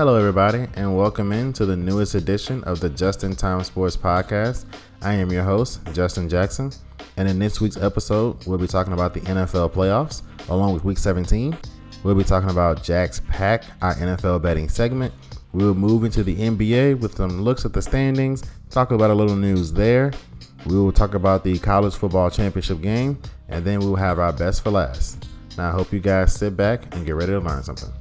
Hello, everybody, and welcome in to the newest edition of the Just in Time Sports Podcast. I am your host, Justin Jackson, and in this week's episode, we'll be talking about the NFL playoffs along with Week 17. We'll be talking about Jack's Pack, our NFL betting segment. We'll move into the NBA with some looks at the standings, talk about a little news there. We will talk about the college football championship game, and then we will have our best for last. Now, I hope you guys sit back and get ready to learn something.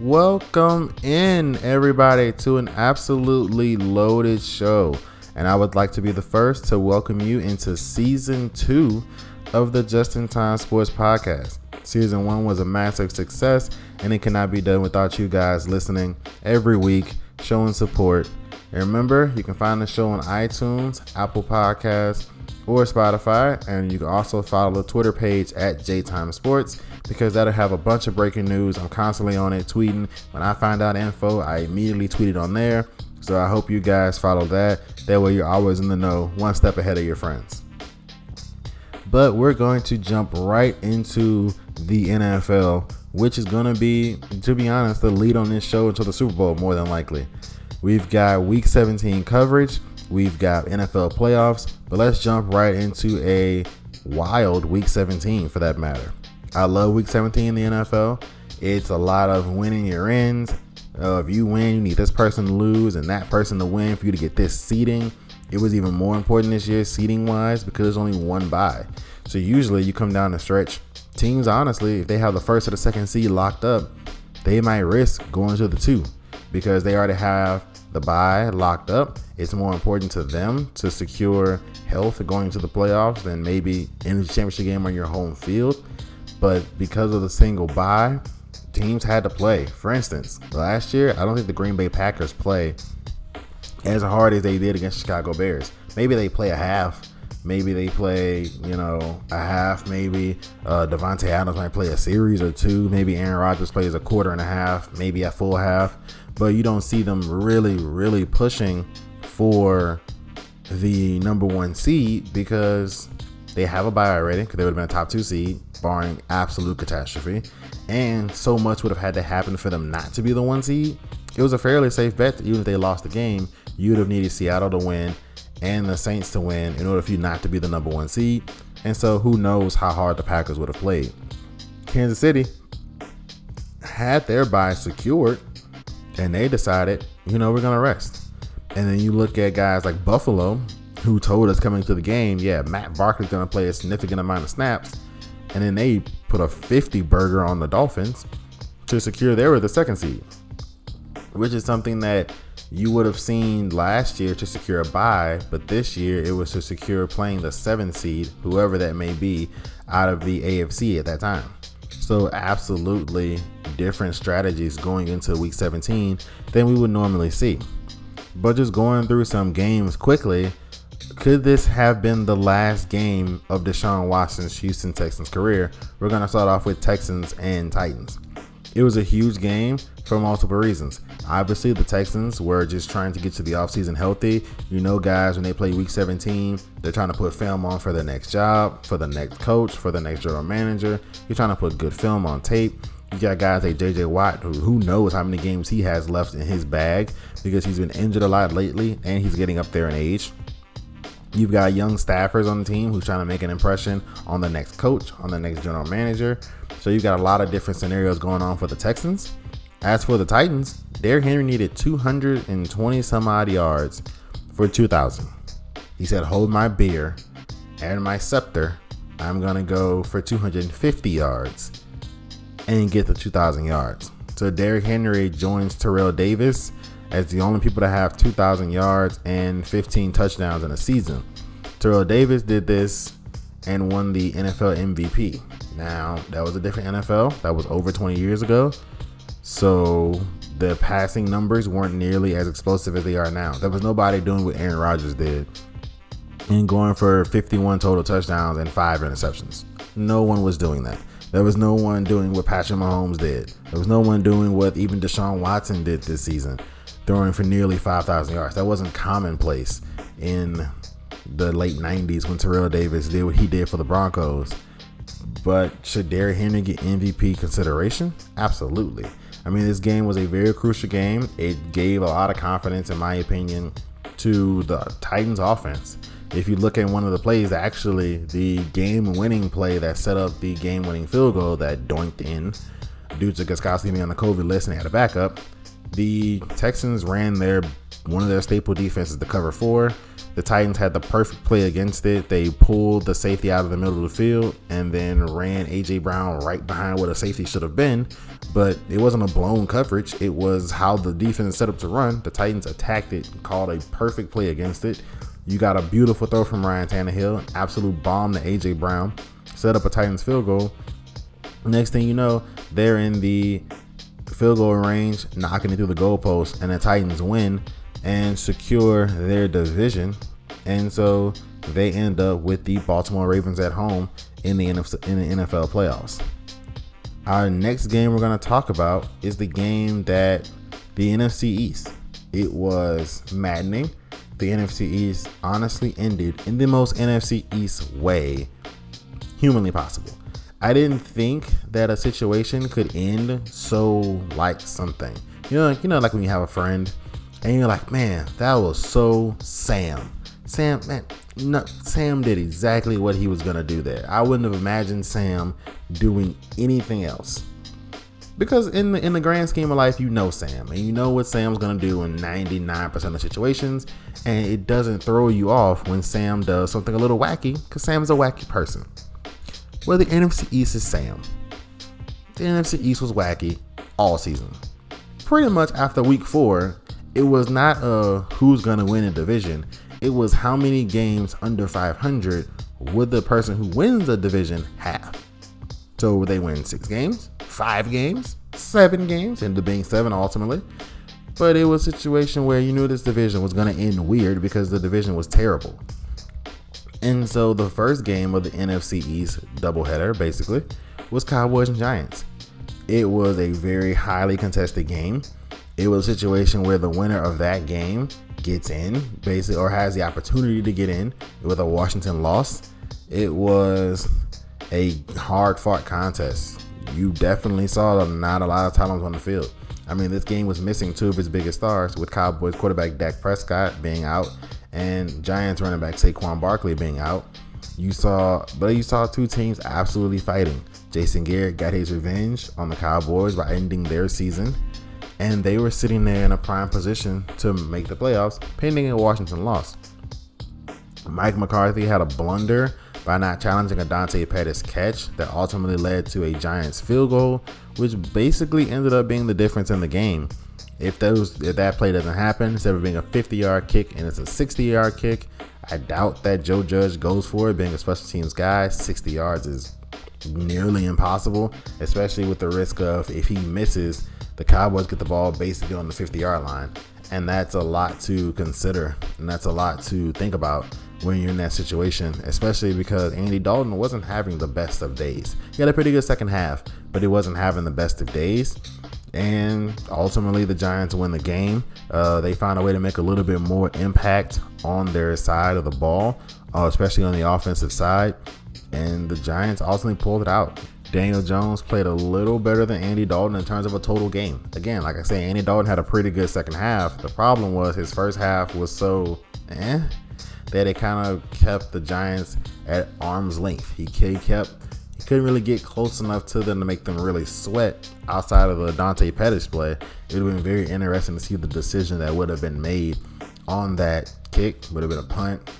Welcome in, everybody, to an absolutely loaded show. And I would like to be the first to welcome you into season two of the Just in Time Sports Podcast. Season one was a massive success, and it cannot be done without you guys listening every week, showing support. And remember, you can find the show on iTunes, Apple Podcasts, or Spotify. And you can also follow the Twitter page at JTime Sports because that'll have a bunch of breaking news. I'm constantly on it tweeting. When I find out info, I immediately tweet it on there. So I hope you guys follow that. That way you're always in the know, one step ahead of your friends. But we're going to jump right into the NFL, which is going to be, to be honest, the lead on this show until the Super Bowl, more than likely. We've got week 17 coverage, we've got NFL playoffs, but let's jump right into a wild week 17 for that matter. I love week 17 in the NFL. It's a lot of winning your ends. Uh, if you win, you need this person to lose and that person to win for you to get this seating. It was even more important this year, seating wise, because there's only one bye. So usually you come down the stretch. Teams, honestly, if they have the first or the second seed locked up, they might risk going to the two because they already have the bye locked up. It's more important to them to secure health going to the playoffs than maybe in the championship game on your home field. But because of the single bye, teams had to play. For instance, last year, I don't think the Green Bay Packers play as hard as they did against Chicago Bears. Maybe they play a half. Maybe they play, you know, a half. Maybe uh, Davante Adams might play a series or two. Maybe Aaron Rodgers plays a quarter and a half. Maybe a full half. But you don't see them really, really pushing for the number one seed because they have a bye already because they would have been a top two seed, barring absolute catastrophe. And so much would have had to happen for them not to be the one seed. It was a fairly safe bet that even if they lost the game, you would have needed Seattle to win and the Saints to win in order for you not to be the number one seed. And so who knows how hard the Packers would have played. Kansas City had their bye secured and they decided, you know, we're to rest. And then you look at guys like Buffalo, who told us coming to the game, yeah, Matt Barkley's to play a significant amount of snaps. And then they put a 50 burger on the Dolphins to secure they were the second seed, which is something that you would have seen last year to secure a bye, but this year it was to secure playing the seventh seed, whoever that may be, out of the AFC at that time. So, absolutely different strategies going into week 17 than we would normally see. But just going through some games quickly, could this have been the last game of Deshaun Watson's Houston Texans career? We're going to start off with Texans and Titans. It was a huge game for multiple reasons. Obviously, the Texans were just trying to get to the offseason healthy. You know, guys, when they play week 17, they're trying to put film on for the next job, for the next coach, for the next general manager. You're trying to put good film on tape. You got guys like JJ Watt, who, who knows how many games he has left in his bag because he's been injured a lot lately and he's getting up there in age. You've got young staffers on the team who's trying to make an impression on the next coach, on the next general manager. So you've got a lot of different scenarios going on for the Texans. As for the Titans, Derrick Henry needed 220 some odd yards for 2,000. He said, Hold my beer and my scepter. I'm going to go for 250 yards and get the 2,000 yards. So Derrick Henry joins Terrell Davis as the only people to have 2,000 yards and 15 touchdowns in a season. Terrell Davis did this and won the NFL MVP. Now, that was a different NFL. That was over 20 years ago. So the passing numbers weren't nearly as explosive as they are now. There was nobody doing what Aaron Rodgers did and going for 51 total touchdowns and five interceptions. No one was doing that. There was no one doing what Patrick Mahomes did. There was no one doing what even Deshaun Watson did this season, throwing for nearly 5,000 yards. That wasn't commonplace in the late 90s when Terrell Davis did what he did for the Broncos. But should Derrick Henry get MVP consideration? Absolutely. I mean, this game was a very crucial game. It gave a lot of confidence, in my opinion, to the Titans offense. If you look at one of the plays, actually, the game winning play that set up the game winning field goal that doinked in due to Gostkowski being on the COVID list and had a backup, the Texans ran their one of their staple defenses, the cover four. The Titans had the perfect play against it. They pulled the safety out of the middle of the field and then ran AJ Brown right behind where the safety should have been. But it wasn't a blown coverage. It was how the defense set up to run. The Titans attacked it, called a perfect play against it. You got a beautiful throw from Ryan Tannehill, absolute bomb to AJ Brown, set up a Titans field goal. Next thing you know, they're in the field goal range, knocking it through the goalpost, and the Titans win and secure their division. And so they end up with the Baltimore Ravens at home in the NFL, in the NFL playoffs. Our next game we're going to talk about is the game that the NFC East. It was maddening. The NFC East honestly ended in the most NFC East way humanly possible. I didn't think that a situation could end so like something. You know, you know, like when you have a friend and you're like, man, that was so Sam. Sam, man, no, Sam did exactly what he was gonna do there. I wouldn't have imagined Sam doing anything else. Because in the in the grand scheme of life, you know Sam, and you know what Sam's gonna do in 99% of situations, and it doesn't throw you off when Sam does something a little wacky, because Sam's a wacky person. Well, the NFC East is Sam. The NFC East was wacky all season. Pretty much after week four, it was not a who's gonna win a division. It was how many games under 500 would the person who wins the division have. So would they win six games, five games, seven games, ended up being seven ultimately. But it was a situation where you knew this division was gonna end weird because the division was terrible. And so the first game of the NFC East doubleheader, basically, was Cowboys and Giants. It was a very highly contested game it was a situation where the winner of that game gets in, basically, or has the opportunity to get in with a Washington loss. It was a hard fought contest. You definitely saw not a lot of talent on the field. I mean, this game was missing two of its biggest stars, with Cowboys quarterback Dak Prescott being out and Giants running back Saquon Barkley being out. You saw, but you saw two teams absolutely fighting. Jason Garrett got his revenge on the Cowboys by ending their season and they were sitting there in a prime position to make the playoffs, pending a Washington loss. Mike McCarthy had a blunder by not challenging a Dante Pettis catch that ultimately led to a Giants field goal, which basically ended up being the difference in the game. If those if that play doesn't happen, instead of being a 50-yard kick and it's a 60-yard kick, I doubt that Joe Judge goes for it. Being a special teams guy, 60 yards is nearly impossible, especially with the risk of if he misses the Cowboys get the ball basically on the 50 yard line. And that's a lot to consider. And that's a lot to think about when you're in that situation, especially because Andy Dalton wasn't having the best of days. He had a pretty good second half, but he wasn't having the best of days. And ultimately, the Giants win the game. Uh, they find a way to make a little bit more impact on their side of the ball, uh, especially on the offensive side. And the Giants ultimately pulled it out. Daniel Jones played a little better than Andy Dalton in terms of a total game. Again, like I say, Andy Dalton had a pretty good second half. The problem was his first half was so eh that it kind of kept the Giants at arm's length. He, kept couldn't really get close enough to them to make them really sweat outside of the Dante Pettis play. It would have been very interesting to see the decision that would have been made on that kick. Would have been a punt.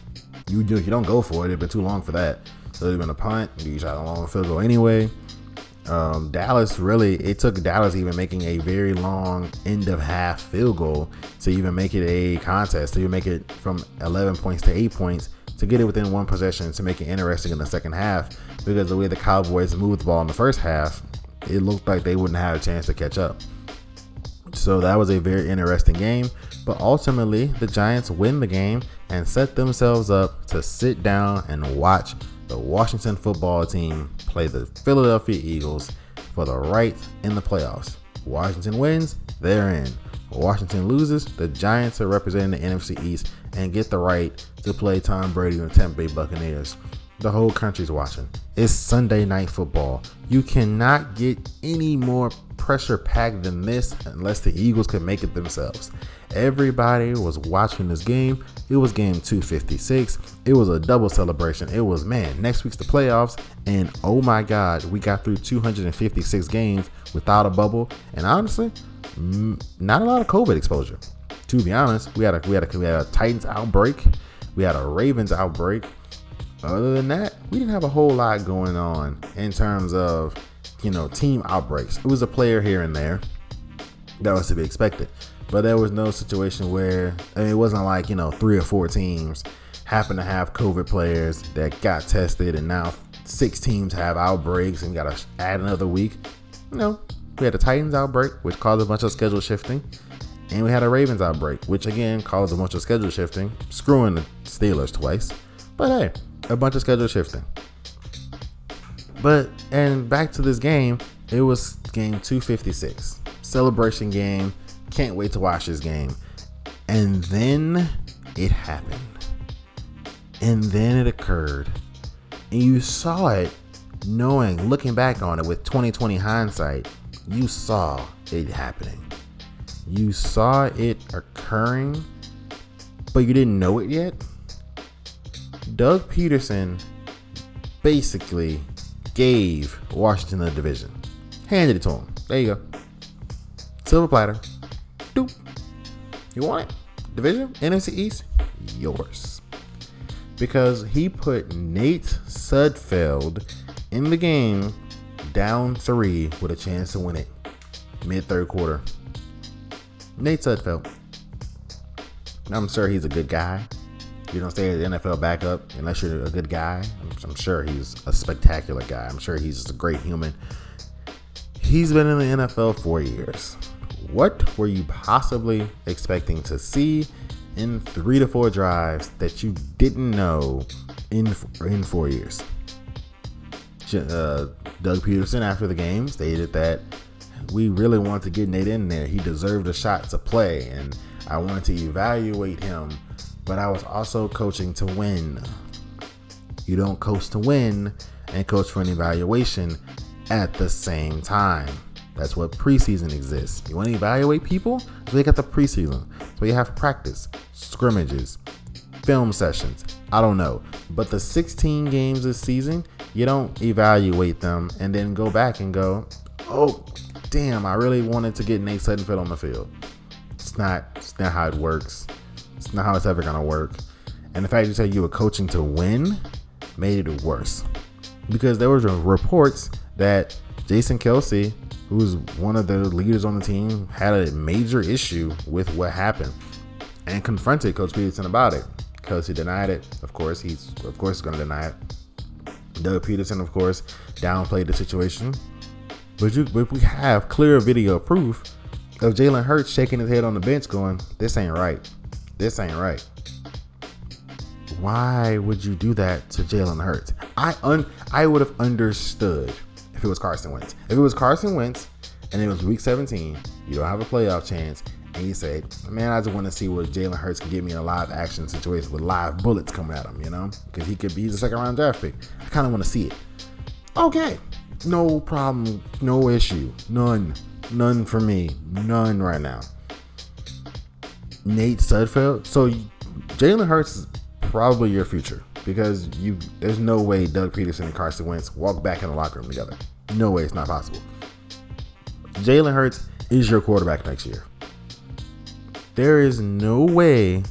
You do you don't go for it. It'd been too long for that. So it'd been a punt. You shot a long field goal anyway. Um, Dallas really, it took Dallas even making a very long end of half field goal to even make it a contest, to even make it from 11 points to 8 points, to get it within one possession, to make it interesting in the second half. Because the way the Cowboys moved the ball in the first half, it looked like they wouldn't have a chance to catch up. So that was a very interesting game. But ultimately, the Giants win the game and set themselves up to sit down and watch the Washington football team play the Philadelphia Eagles for the right in the playoffs. Washington wins, they're in. Washington loses, the Giants are representing the NFC East and get the right to play Tom Brady and the Tampa Bay Buccaneers. The whole country's watching. It's Sunday night football. You cannot get any more pressure packed than this unless the Eagles can make it themselves. Everybody was watching this game. It was game 256. It was a double celebration. It was, man, next week's the playoffs. And oh my God, we got through 256 games without a bubble. And honestly, mm, not a lot of COVID exposure. To be honest, we had a we had a we had a Titans outbreak, we had a Ravens outbreak. Other than that, we didn't have a whole lot going on in terms of you know team outbreaks. It was a player here and there that was to be expected, but there was no situation where I mean, it wasn't like you know three or four teams happen to have COVID players that got tested, and now six teams have outbreaks and got to add another week. No, we had a Titans outbreak, which caused a bunch of schedule shifting. And we had a Ravens outbreak, which again caused a bunch of schedule shifting, screwing the Steelers twice. But hey, a bunch of schedule shifting. But, and back to this game, it was game 256. Celebration game. Can't wait to watch this game. And then it happened. And then it occurred. And you saw it knowing, looking back on it with 2020 hindsight, you saw it happening. You saw it occurring, but you didn't know it yet. Doug Pederson basically gave Washington the division, handed it to him. There you go. Silver platter. Doop. You want it? Division? NFC East? Yours. Because he put Nate Sudfeld in the game down three with a chance to win it mid third quarter. Nate Sudfeld. I'm sure he's a good guy. You don't stay at the NFL backup unless you're a good guy. I'm, I'm sure he's a spectacular guy. I'm sure he's just a great human. He's been in the NFL for years. What were you possibly expecting to see in three to four drives that you didn't know in in four years? Uh, Doug Pederson after the game, stated that we really wanted to get Nate in there. He deserved a shot to play, and I wanted to evaluate him, but I was also coaching to win. You don't coach to win and coach for an evaluation at the same time. That's what preseason exists. You want to evaluate people? So you got the preseason. So you have practice, scrimmages, film sessions. I don't know. But the 16 games this season, you don't evaluate them and then go back and go, oh, damn, I really wanted to get Nate Sudfeld on the field. It's not, it's not how it works. It's not how it's ever gonna work. And the fact you said you were coaching to win made it worse. Because there was reports that Jason Kelce, who's one of the leaders on the team, had a major issue with what happened and confronted Coach Pederson about it. Kelce denied it. Of course, he's of course going to deny it. Doug Pederson, of course, downplayed the situation. But, you, but we have clear video proof of Jalen Hurts shaking his head on the bench, going, "This ain't right. This ain't right." Why would you do that to Jalen Hurts? I un I would have understood if it was Carson Wentz. If it was Carson Wentz and it was Week 17, you don't have a playoff chance, and you say, "Man, I just want to see what Jalen Hurts can get me in a live action situation with live bullets coming at him," you know, because he could be the second round draft pick. I kind of want to see it. Okay, no problem, no issue, none, none for me, none right now. Nate Sudfeld. So Jalen Hurts is probably your future because you there's no way Doug Pederson and Carson Wentz walk back in the locker room together. No way, it's not possible. Jalen Hurts is your quarterback next year. There is no way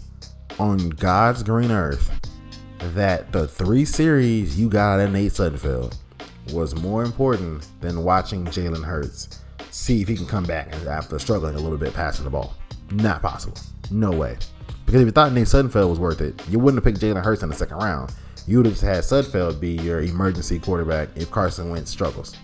on God's green earth that the three series you got at Nate Sudfeld was more important than watching Jalen Hurts see if he can come back after struggling a little bit passing the ball. Not possible. No way. Because if you thought Nate Sudfeld was worth it, you wouldn't have picked Jalen Hurts in the second round. You would have had Sudfeld be your emergency quarterback if Carson Wentz struggles.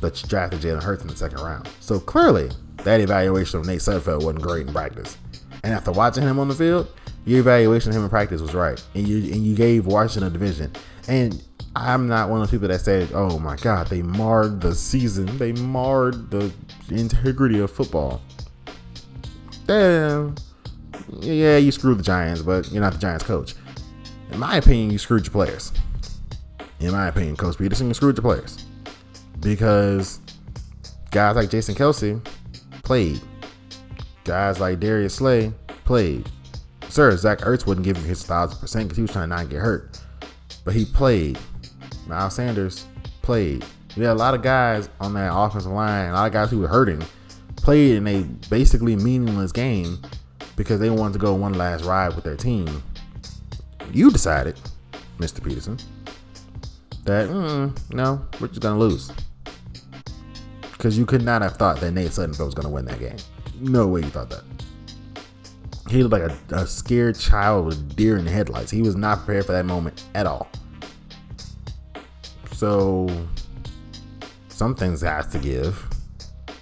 But you drafted Jalen Hurts in the second round. So clearly, that evaluation of Nate Sudfeld wasn't great in practice. And after watching him on the field, your evaluation of him in practice was right. And you and you gave Washington a division. And I'm not one of those people that said, "Oh my God, they marred the season. They marred the integrity of football." Damn, yeah, you screwed the Giants, but you're not the Giants coach. In my opinion, you screwed your players. In my opinion, Coach Pederson, you screwed your players because guys like Jason Kelce played. Guys like Darius Slay played. Sir, Zach Ertz wouldn't give you his thousand percent because he was trying to not get hurt, but he played. Miles Sanders played. We had a lot of guys on that offensive line, a lot of guys who were hurting, played in a basically meaningless game because they wanted to go one last ride with their team. You decided, Mr. Pederson, that mm, no, we're just gonna lose because you could not have thought that Nate Sudfeld was gonna win that game. No way you thought that. He looked like a, a scared child with deer in the headlights. He was not prepared for that moment at all. So some things have to give.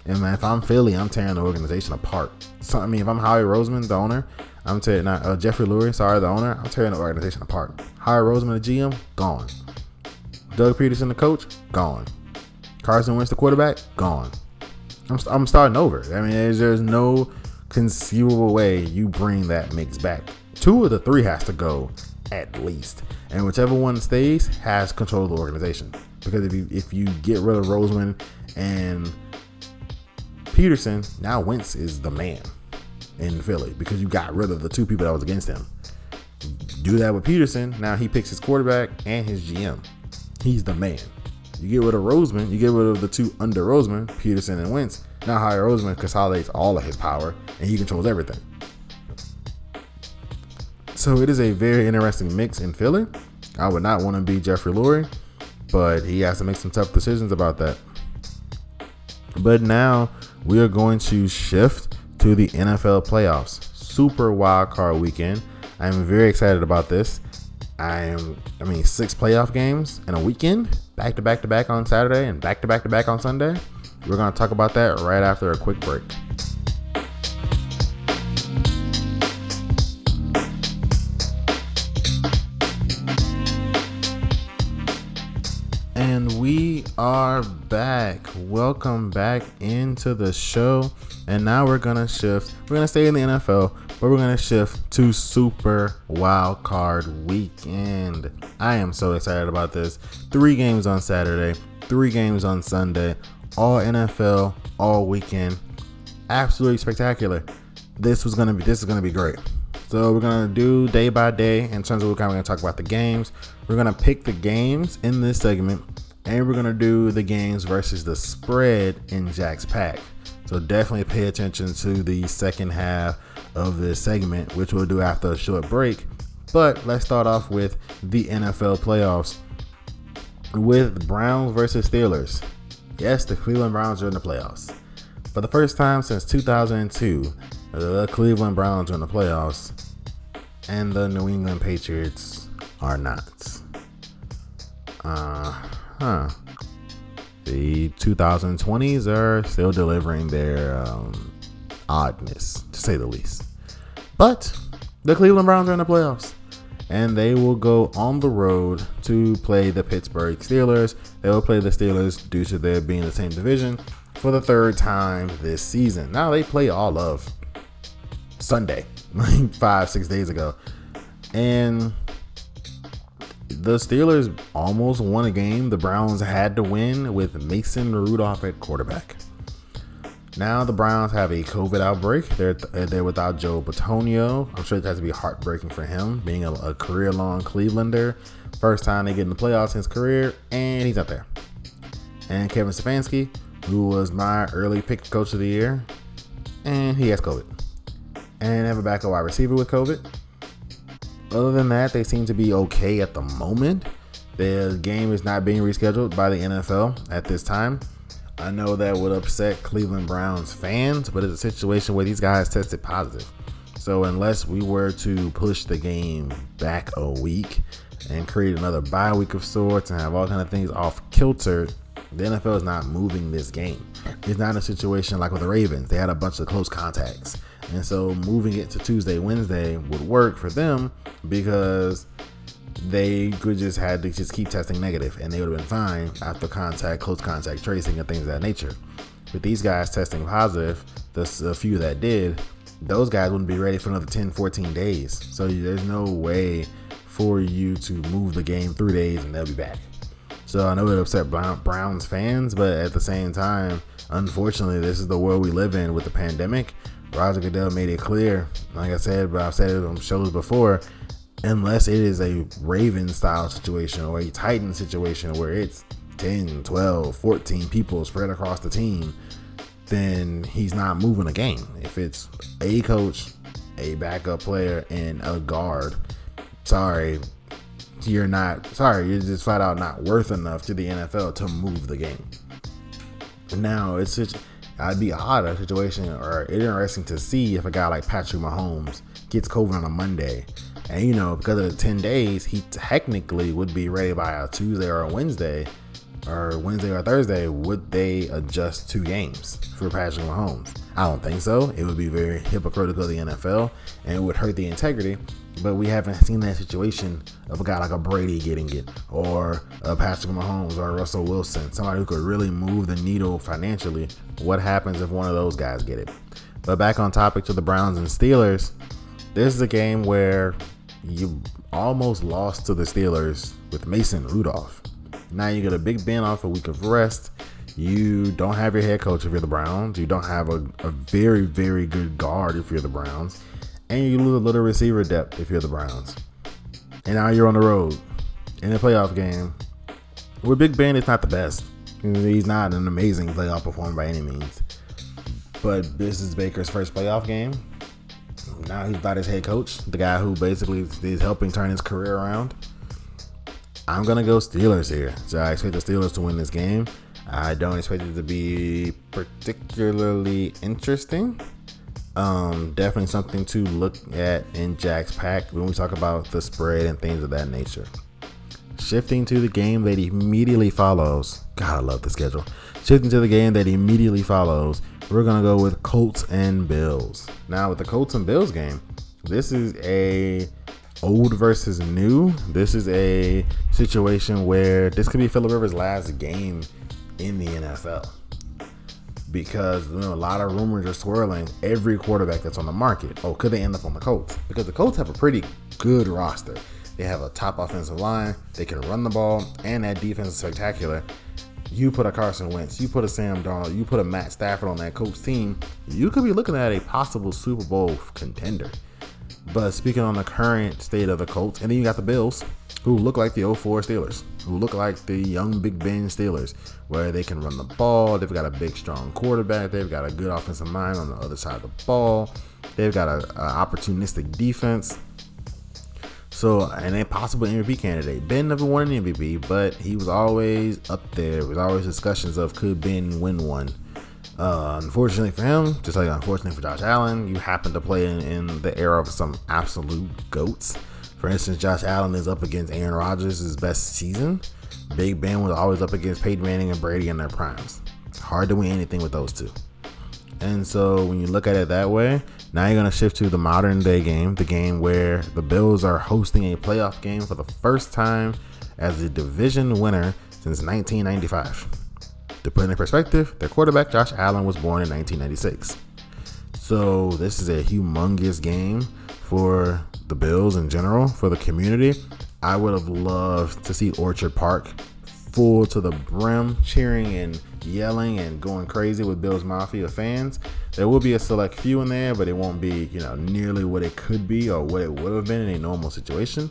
And man, if I'm Philly, I'm tearing the organization apart. So I mean, if I'm Howie Roseman, the owner, I'm tearing uh, Jeffrey Lurie, sorry, the owner, I'm tearing the organization apart. Howie Roseman, the GM, gone. Doug Pederson, the coach, gone. Carson Wentz, the quarterback, gone. I'm, I'm starting over. I mean, there's, there's no conceivable way you bring that mix back. Two of the three has to go at least, and whichever one stays has control of the organization. Because if you if you get rid of Roseman and Pederson, now Wentz is the man in Philly because you got rid of the two people that was against him. Do that with Pederson, now he picks his quarterback and his GM. He's the man. You get rid of Roseman, you get rid of the two under Roseman, Pederson and Wentz. Now Howie Roseman consolidates all of his power and he controls everything. So it is a very interesting mix and Philly. I would not want to be Jeffrey Lurie, but he has to make some tough decisions about that. But now we are going to shift to the NFL playoffs. Super wild card weekend. I'm very excited about this. I am, I mean, six playoff games in a weekend, back to back to back on Saturday and back to back to back on Sunday. We're going to talk about that right after a quick break. Are back. Welcome back into the show. And now we're going to shift. We're going to stay in the NFL, but we're going to shift to Super Wild Card Weekend. I am so excited about this. Three games on Saturday, three games on Sunday, all NFL, all weekend. Absolutely spectacular. This was going to be this is going to be great. So we're gonna do day by day in terms of what we're gonna talk about the games. We're gonna pick the games in this segment, and we're gonna do the games versus the spread in Jack's pack. So definitely pay attention to the second half of this segment, which we'll do after a short break. But let's start off with the NFL playoffs with Browns versus Steelers. Yes, the Cleveland Browns are in the playoffs. For the first time since 2002, the Cleveland Browns are in the playoffs, and the New England Patriots are not. Uh huh. The 2020s are still delivering their um, oddness, to say the least. But the Cleveland Browns are in the playoffs, and they will go on the road to play the Pittsburgh Steelers. They will play the Steelers due to their being the same division for the third time this season. Now they play all of Sunday, like five, six days ago. And the Steelers almost won a game the Browns had to win with Mason Rudolph at quarterback. Now the Browns have a COVID outbreak. They're uh, they're without Joe Bitonio. I'm sure it has to be heartbreaking for him, being a, a career-long Clevelander. First time they get in the playoffs in his career, and he's not there. And Kevin Stefanski, who was my early pick coach of the year, and he has COVID. And have a backup wide receiver with COVID. Other than that, they seem to be okay at the moment. The game is not being rescheduled by the NFL at this time. I know that would upset Cleveland Browns fans, but it's a situation where these guys tested positive. So unless we were to push the game back a week and create another bye week of sorts and have all kind of things off kilter, the NFL is not moving this game. It's not a situation like with the Ravens. They had a bunch of close contacts. And so moving it to Tuesday, Wednesday would work for them because they could just had to just keep testing negative and they would have been fine after contact, close contact tracing and things of that nature. With these guys testing positive, the, few that did, those guys wouldn't be ready for another 10, 14 days. So there's no way for you to move the game three days and they'll be back. So I know it upset Browns fans, but at the same time, unfortunately, this is the world we live in with the pandemic. Roger Goodell made it clear, like I said, but I've said it on shows before, unless it is a Raven style situation or a Titan situation where it's 10, 12, 14 people spread across the team, then he's not moving a game. If it's a coach, a backup player, and a guard, sorry, you're not sorry, you're just flat out not worth enough to the NFL to move the game. Now it's just I'd be odd a situation or interesting to see if a guy like Patrick Mahomes gets COVID on a Monday. And you know, because of the 10 days, he technically would be ready by a Tuesday or a Wednesday or Wednesday or Thursday. Would they adjust two games for Patrick Mahomes? I don't think so. It would be very hypocritical of the NFL and it would hurt the integrity but we haven't seen that situation of a guy like a Brady getting it, or a Patrick Mahomes, or Russell Wilson, somebody who could really move the needle financially. What happens if one of those guys get it? But back on topic to the Browns and Steelers, this is a game where you almost lost to the Steelers with Mason Rudolph. Now you get a Big Ben off a week of rest. You don't have your head coach if you're the Browns. You don't have a, a very, very good guard if you're the Browns and you lose a little receiver depth if you're the Browns. And now you're on the road in a playoff game where Big Ben is not the best. He's not an amazing playoff performer by any means. But this is Baker's first playoff game. Now he's not his head coach, the guy who basically is helping turn his career around. I'm gonna go Steelers here. So I expect the Steelers to win this game. I don't expect it to be particularly interesting. Um, definitely something to look at in Jack's pack when we talk about the spread and things of that nature. Shifting to the game that immediately follows. God, I love the schedule. Shifting to the game that immediately follows, we're gonna go with Colts and Bills. Now, with the Colts and Bills game, this is a old versus new. This is a situation where this could be Philip Rivers' last game in the NFL because you know, a lot of rumors are swirling every quarterback that's on the market. Oh, could they end up on the Colts? Because the Colts have a pretty good roster. They have a top offensive line, they can run the ball, and that defense is spectacular. You put a Carson Wentz, you put a Sam Darnold, you put a Matt Stafford on that Colts team, you could be looking at a possible Super Bowl contender. But speaking on the current state of the Colts, and then you got the Bills, who look like the 04 Steelers, who look like the young Big Ben Steelers, where they can run the ball. They've got a big, strong quarterback. They've got a good offensive mind on the other side of the ball. They've got an opportunistic defense. So, and a possible MVP candidate. Ben never won an MVP, but he was always up there. There was always discussions of could Ben win one. Uh, unfortunately for him, just like unfortunately for Josh Allen, you happen to play in, in the era of some absolute goats. For instance, Josh Allen is up against Aaron Rodgers' best season. Big Ben was always up against Peyton Manning and Brady in their primes. Hard to win anything with those two. And so when you look at it that way, now you're going to shift to the modern day game, the game where the Bills are hosting a playoff game for the first time as a division winner since 1995. To put it in perspective, their quarterback, Josh Allen, was born in 1996. So this is a humongous game for the Bills in general, for the community. I would have loved to see Orchard Park full to the brim, cheering and yelling and going crazy with Bills Mafia fans. There will be a select few in there, but it won't be, you know, nearly what it could be or what it would have been in a normal situation.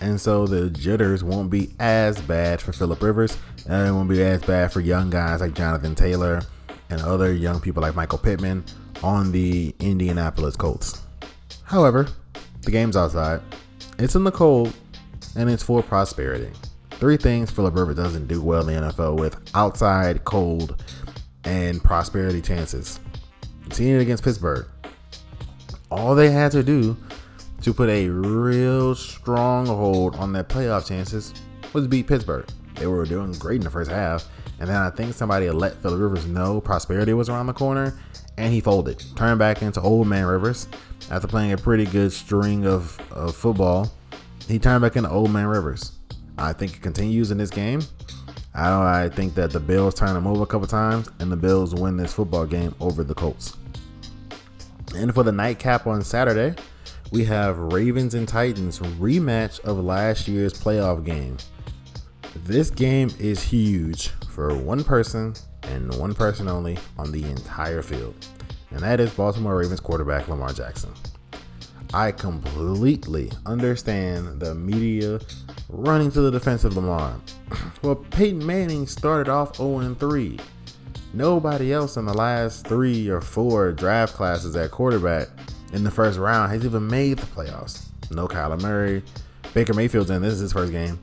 And so the jitters won't be as bad for Philip Rivers, and it won't be as bad for young guys like Jonathan Taylor and other young people like Michael Pittman on the Indianapolis Colts. However, the game's outside, it's in the cold, and it's for prosperity. Three things Philip Rivers doesn't do well in the NFL with outside, cold, and prosperity chances. Seen it against Pittsburgh. All they had to do to put a real strong hold on their playoff chances was beat Pittsburgh. They were doing great in the first half, and then I think somebody let Philip Rivers know prosperity was around the corner, and he folded, turned back into old man Rivers after playing a pretty good string of, of football. He turned back into old man Rivers. I think he continues in this game. I. I think that the Bills turn him over a couple times, and the Bills win this football game over the Colts. And for the nightcap on Saturday, we have Ravens and Titans rematch of last year's playoff game. This game is huge for one person and one person only on the entire field, and that is Baltimore Ravens quarterback Lamar Jackson. I completely understand the media running to the defense of Lamar. well, Peyton Manning started off 0 3. Nobody else in the last three or four draft classes at quarterback in the first round has even made the playoffs. No Kyler Murray. Baker Mayfield's in. This is his first game.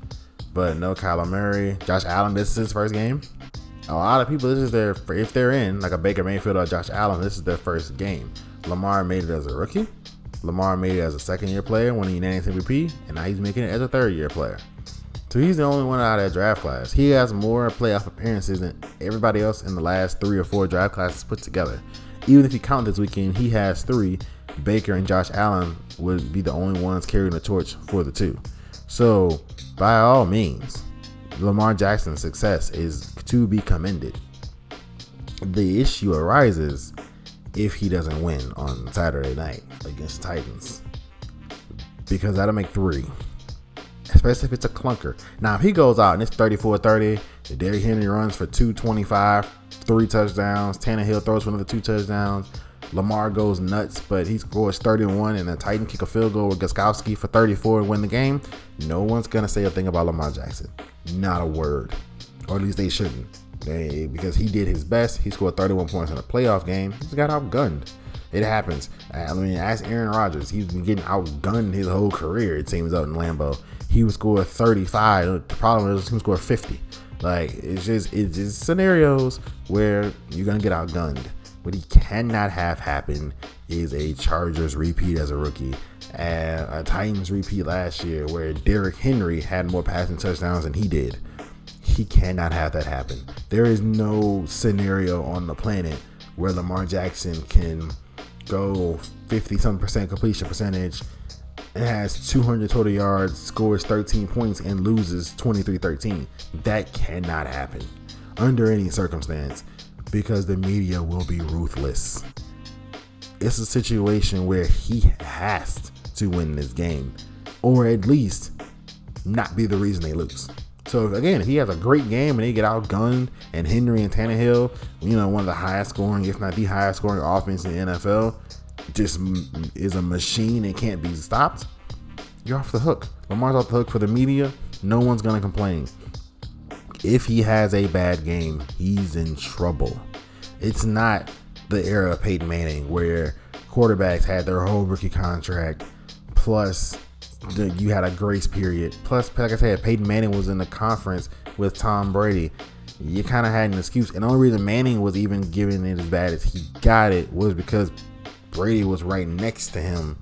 But no Kyler Murray. Josh Allen, this is his first game. A lot of people, this is their, if they're in, like a Baker Mayfield or Josh Allen, this is their first game. Lamar made it as a rookie. Lamar made it as a second year player, winning unanimous MVP, and now he's making it as a third year player. So he's the only one out of that draft class. He has more playoff appearances than everybody else in the last three or four draft classes put together. Even if you count this weekend, he has three. Baker and Josh Allen would be the only ones carrying the torch for the two. So, by all means, Lamar Jackson's success is to be commended. The issue arises if he doesn't win on Saturday night against Titans. Because that'll make three. Especially if it's a clunker. Now, if he goes out and it's 34 30, Derrick Henry runs for 225, three touchdowns, Tannehill throws for another two touchdowns, Lamar goes nuts, but he scores 31, and the Titan kick a field goal with Gostkowski for 34 and win the game. No one's gonna say a thing about Lamar Jackson. Not a word, or at least they shouldn't. They, because he did his best. He scored 31 points in a playoff game. He got outgunned. It happens. I mean, ask Aaron Rodgers. He's been getting outgunned his whole career. It seems out in Lambeau. He would score 35. The problem is he would score 50. Like it's just it's just scenarios where you're gonna get outgunned. What he cannot have happen is a Chargers repeat as a rookie and a Titans repeat last year where Derrick Henry had more passing touchdowns than he did. He cannot have that happen. There is no scenario on the planet where Lamar Jackson can go 50 some percent completion percentage and has 200 total yards, scores 13 points, and loses 23 13. That cannot happen under any circumstance because the media will be ruthless. It's a situation where he has to win this game, or at least not be the reason they lose. So again, if he has a great game and they get outgunned, and Henry and Tannehill, you know, one of the highest scoring, if not the highest scoring offense in the NFL, just is a machine and can't be stopped, you're off the hook. Lamar's off the hook for the media. No one's gonna complain if he has a bad game, he's in trouble. It's not the era of Peyton Manning where quarterbacks had their whole rookie contract plus the, you had a grace period. Plus, like I said, Peyton Manning was in the conference with Tom Brady. You kind of had an excuse. And the only reason Manning was even giving it as bad as he got it was because Brady was right next to him,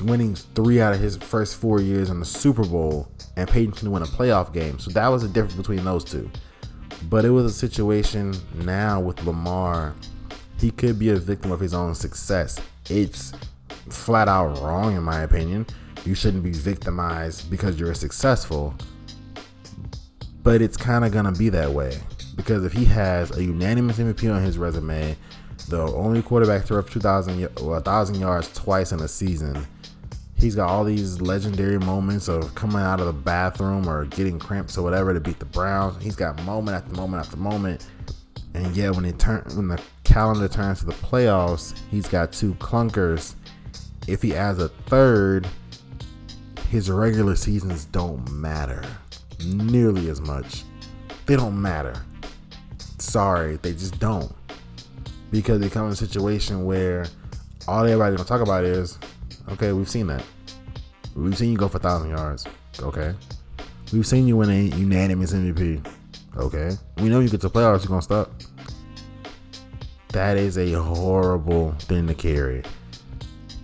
winning three out of his first four years in the Super Bowl and Peyton can win a playoff game. So that was the difference between those two. But it was a situation now with Lamar. He could be a victim of his own success. It's flat out wrong, in my opinion. You shouldn't be victimized because you're successful. But it's kind of going to be that way. Because if he has a unanimous MVP on his resume, the only quarterback to rush 2,000 or 1,000 yards twice in a season, He's got all these legendary moments of coming out of the bathroom or getting cramps or whatever to beat the Browns. He's got moment after moment after moment. And yeah, when it turn when the calendar turns to the playoffs, he's got two clunkers. If he adds a third, his regular seasons don't matter nearly as much. They don't matter. Sorry, they just don't. Because they come in a situation where all everybody's gonna talk about is Okay, we've seen that. We've seen you go for thousand yards. Okay. We've seen you win a unanimous MVP. Okay. We know you get to playoffs, you're gonna stop. That is a horrible thing to carry.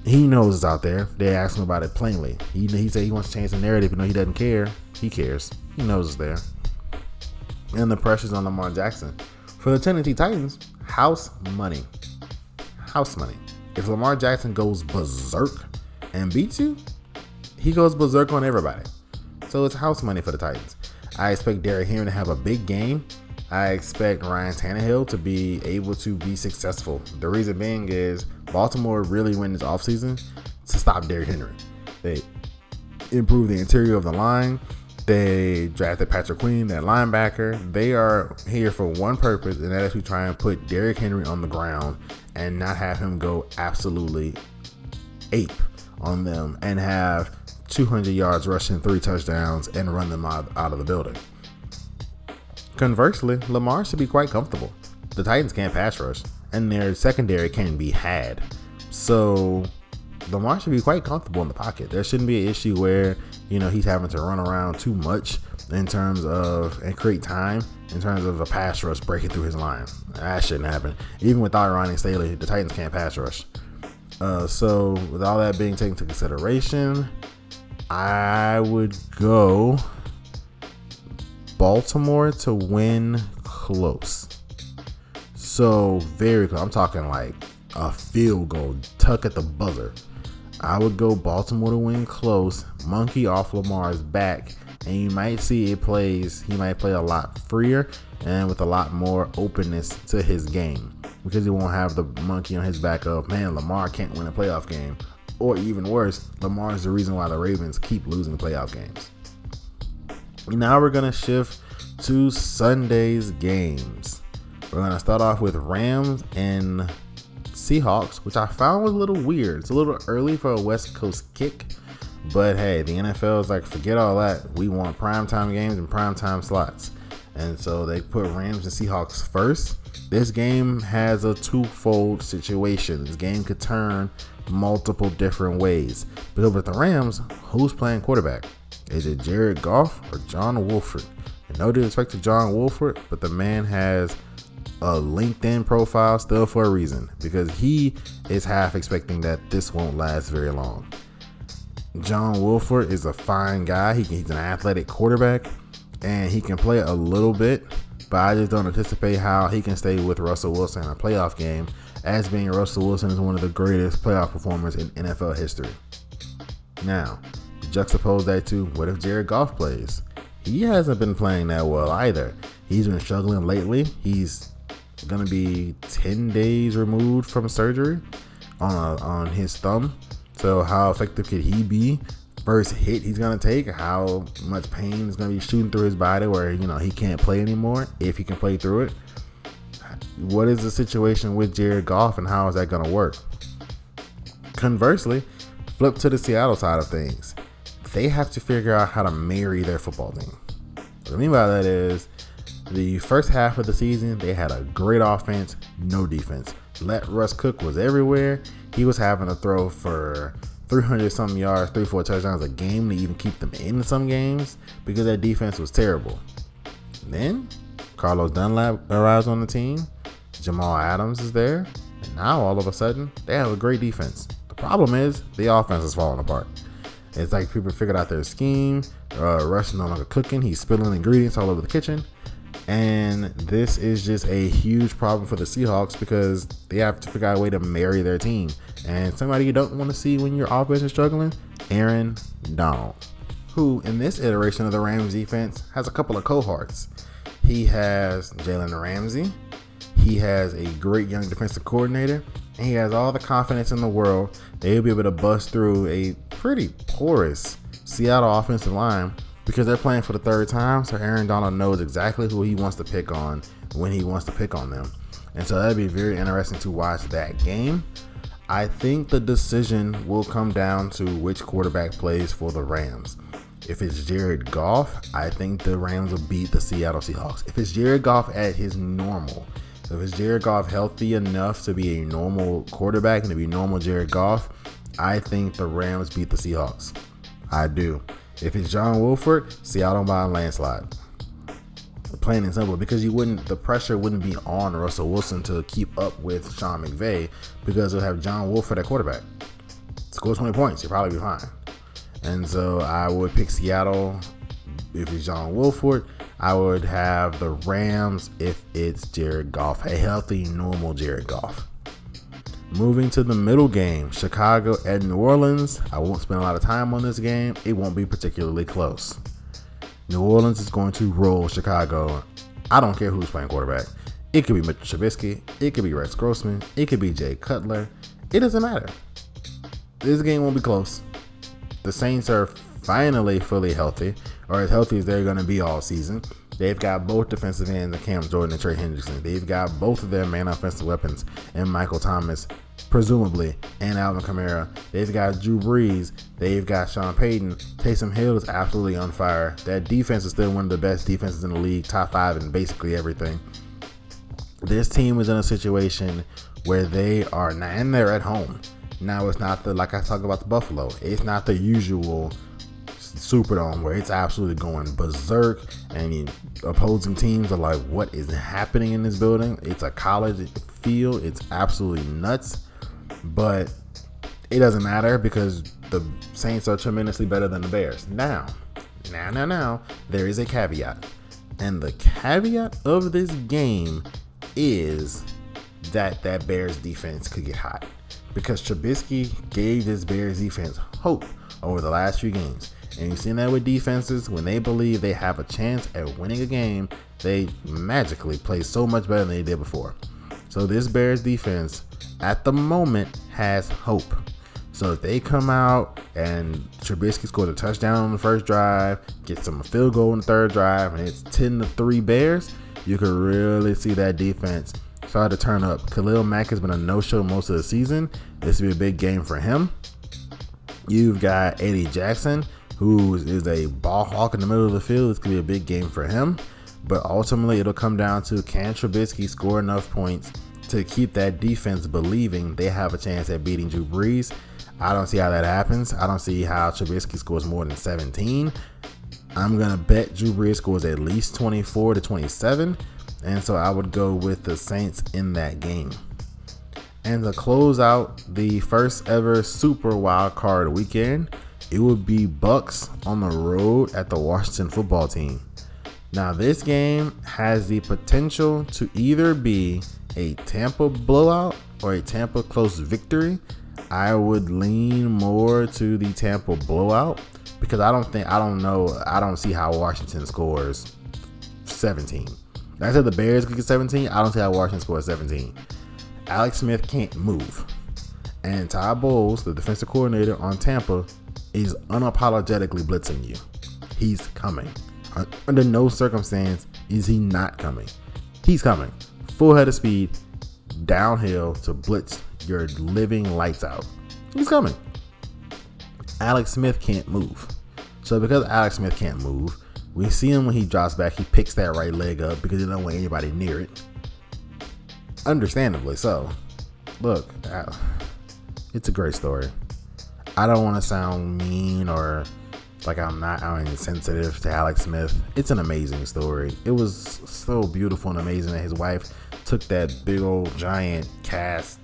He knows it's out there. They asked him about it plainly. He, he said he wants to change the narrative, but no, he doesn't care. He cares. He knows it's there. And the pressure's on Lamar Jackson. For the Tennessee Titans, house money. House money. If Lamar Jackson goes berserk and beats you, he goes berserk on everybody. So it's house money for the Titans. I expect Derrick Henry to have a big game. I expect Ryan Tannehill to be able to be successful. The reason being is Baltimore really went this offseason to stop Derrick Henry. They improved the interior of the line. They drafted Patrick Queen, that linebacker. They are here for one purpose, and that is to try and put Derrick Henry on the ground and not have him go absolutely ape on them and have 200 yards rushing, three touchdowns, and run them out, out of the building. Conversely, Lamar should be quite comfortable. The Titans can't pass rush, and their secondary can be had. So Lamar should be quite comfortable in the pocket. There shouldn't be an issue where you know he's having to run around too much in terms of and create time in terms of a pass rush breaking through his line. That shouldn't happen. Even without Ronnie Stanley, the Titans can't pass rush. Uh, so with all that being taken into consideration, I would go Baltimore to win close. So very close. I'm talking like a field goal, tuck at the buzzer. I would go Baltimore to win close, monkey off Lamar's back, and you might see it plays. He might play a lot freer and with a lot more openness to his game because he won't have the monkey on his back of man. Lamar can't win a playoff game, or even worse, Lamar is the reason why the Ravens keep losing playoff games. Now we're gonna shift to Sunday's games. We're gonna start off with Rams and Seahawks, which I found was a little weird. It's a little early for a West Coast kick, but hey, the NFL is like, forget all that. We want primetime games and primetime slots. And so they put Rams and Seahawks first. This game has a twofold situation. This game could turn multiple different ways. Because with the Rams, who's playing quarterback? Is it Jared Goff or John Wolford? And no disrespect to John Wolford, but the man has a LinkedIn profile still for a reason because he is half expecting that this won't last very long. John Wolford is a fine guy. He, he's an athletic quarterback and he can play a little bit, but I just don't anticipate how he can stay with Russell Wilson in a playoff game as being Russell Wilson is one of the greatest playoff performers in NFL history. Now, juxtapose that to what if Jared Goff plays? He hasn't been playing that well either. He's been struggling lately. He's to be 10 days removed from surgery on a, on his thumb. So how effective could he be? First hit he's gonna take, how much pain is gonna be shooting through his body where you know he can't play anymore, if he can play through it. What is the situation with Jared Goff and how is that gonna work? Conversely, flip to the Seattle side of things. They have to figure out how to marry their football team. What I mean by that is the first half of the season, they had a great offense, no defense. Let Russ Cook was everywhere. He was having to throw for 300 something yards, three, four touchdowns a game to even keep them in some games because that defense was terrible. Then Carlos Dunlap arrives on the team. Jamal Adams is there. And now all of a sudden, they have a great defense. The problem is the offense is falling apart. It's like people figured out their scheme. Uh, Russ no longer cooking. He's spilling ingredients all over the kitchen. And this is just a huge problem for the Seahawks because they have to figure out a way to marry their team. And somebody you don't want to see when your offense is struggling, Aaron Donald, who in this iteration of the Rams defense has a couple of cohorts. He has Jalen Ramsey, he has a great young defensive coordinator, he has all the confidence in the world that he'll be able to bust through a pretty porous Seattle offensive line because they're playing for the third time. So Aaron Donald knows exactly who he wants to pick on when he wants to pick on them. And so that'd be very interesting to watch that game. I think the decision will come down to which quarterback plays for the Rams. If it's Jared Goff, I think the Rams will beat the Seattle Seahawks. If it's Jared Goff at his normal, if it's Jared Goff healthy enough to be a normal quarterback and to be normal Jared Goff, I think the Rams beat the Seahawks. I do. If it's John Wolford, Seattle by a landslide. Plain and simple, because you wouldn't, the pressure wouldn't be on Russell Wilson to keep up with Sean McVay because they'll have John Wolford at quarterback. Score 20 points, you'll probably be fine. And so I would pick Seattle if it's John Wolford. I would have the Rams if it's Jared Goff, a healthy, normal Jared Goff. Moving to the middle game, Chicago at New Orleans. I won't spend a lot of time on this game. It won't be particularly close. New Orleans is going to roll Chicago. I don't care who's playing quarterback. It could be Mitchell Trubisky. It could be Rex Grossman. It could be Jay Cutler. It doesn't matter. This game won't be close. The Saints are finally fully healthy, or as healthy as they're going to be all season. They've got both defensive ends, the Cam Jordan and Trey Hendrickson. They've got both of their main offensive weapons, and Michael Thomas, presumably, and Alvin Kamara. They've got Drew Brees. They've got Sean Payton. Taysom Hill is absolutely on fire. That defense is still one of the best defenses in the league, top five in basically everything. This team is in a situation where they are, and they're at home. Now it's not the like I talk about the Buffalo. It's not the usual Superdome where it's absolutely going berserk and opposing teams are like, what is happening in this building? It's a college feel. It's absolutely nuts. But it doesn't matter because the Saints are tremendously better than the Bears. Now, now, now, now, there is a caveat. And the caveat of this game is that that Bears defense could get hot. Because Trubisky gave this Bears defense hope over the last few games. And you've seen that with defenses. When they believe they have a chance at winning a game, they magically play so much better than they did before. So this Bears defense at the moment has hope. So if they come out and Trubisky scores a touchdown on the first drive, gets some field goal in the third drive, and it's 10 to 3 Bears, you could really see that defense start to turn up. Khalil Mack has been a no-show most of the season. This will be a big game for him. You've got Eddie Jackson, who is a ball hawk in the middle of the field. It's gonna be a big game for him. But ultimately, it'll come down to can Trubisky score enough points to keep that defense believing they have a chance at beating Drew Brees. I don't see how that happens. I don't see how Trubisky scores more than 17. I'm gonna bet Drew Brees scores at least 24 to 27, and so I would go with the Saints in that game. And to close out the first ever Super Wild Card weekend, it would be Bucks on the road at the Washington football team. Now, this game has the potential to either be a Tampa blowout or a Tampa close victory. I would lean more to the Tampa blowout because I don't think I don't know I don't see how Washington scores 17. I said the Bears could get 17. I don't see how Washington scores 17. Alex Smith can't move, and Todd Bowles, the defensive coordinator on Tampa, is unapologetically blitzing you. He's coming. Uh, under no circumstance is he not coming. He's coming. Full head of speed, downhill to blitz your living lights out. He's coming. Alex Smith can't move. So because Alex Smith can't move, we see him when he drops back, he picks that right leg up because he don't want anybody near it. Understandably so. Look, uh, it's a great story. I don't want to sound mean or like I'm not I'm insensitive to Alex Smith. It's an amazing story. It was so beautiful and amazing that his wife took that big old giant cast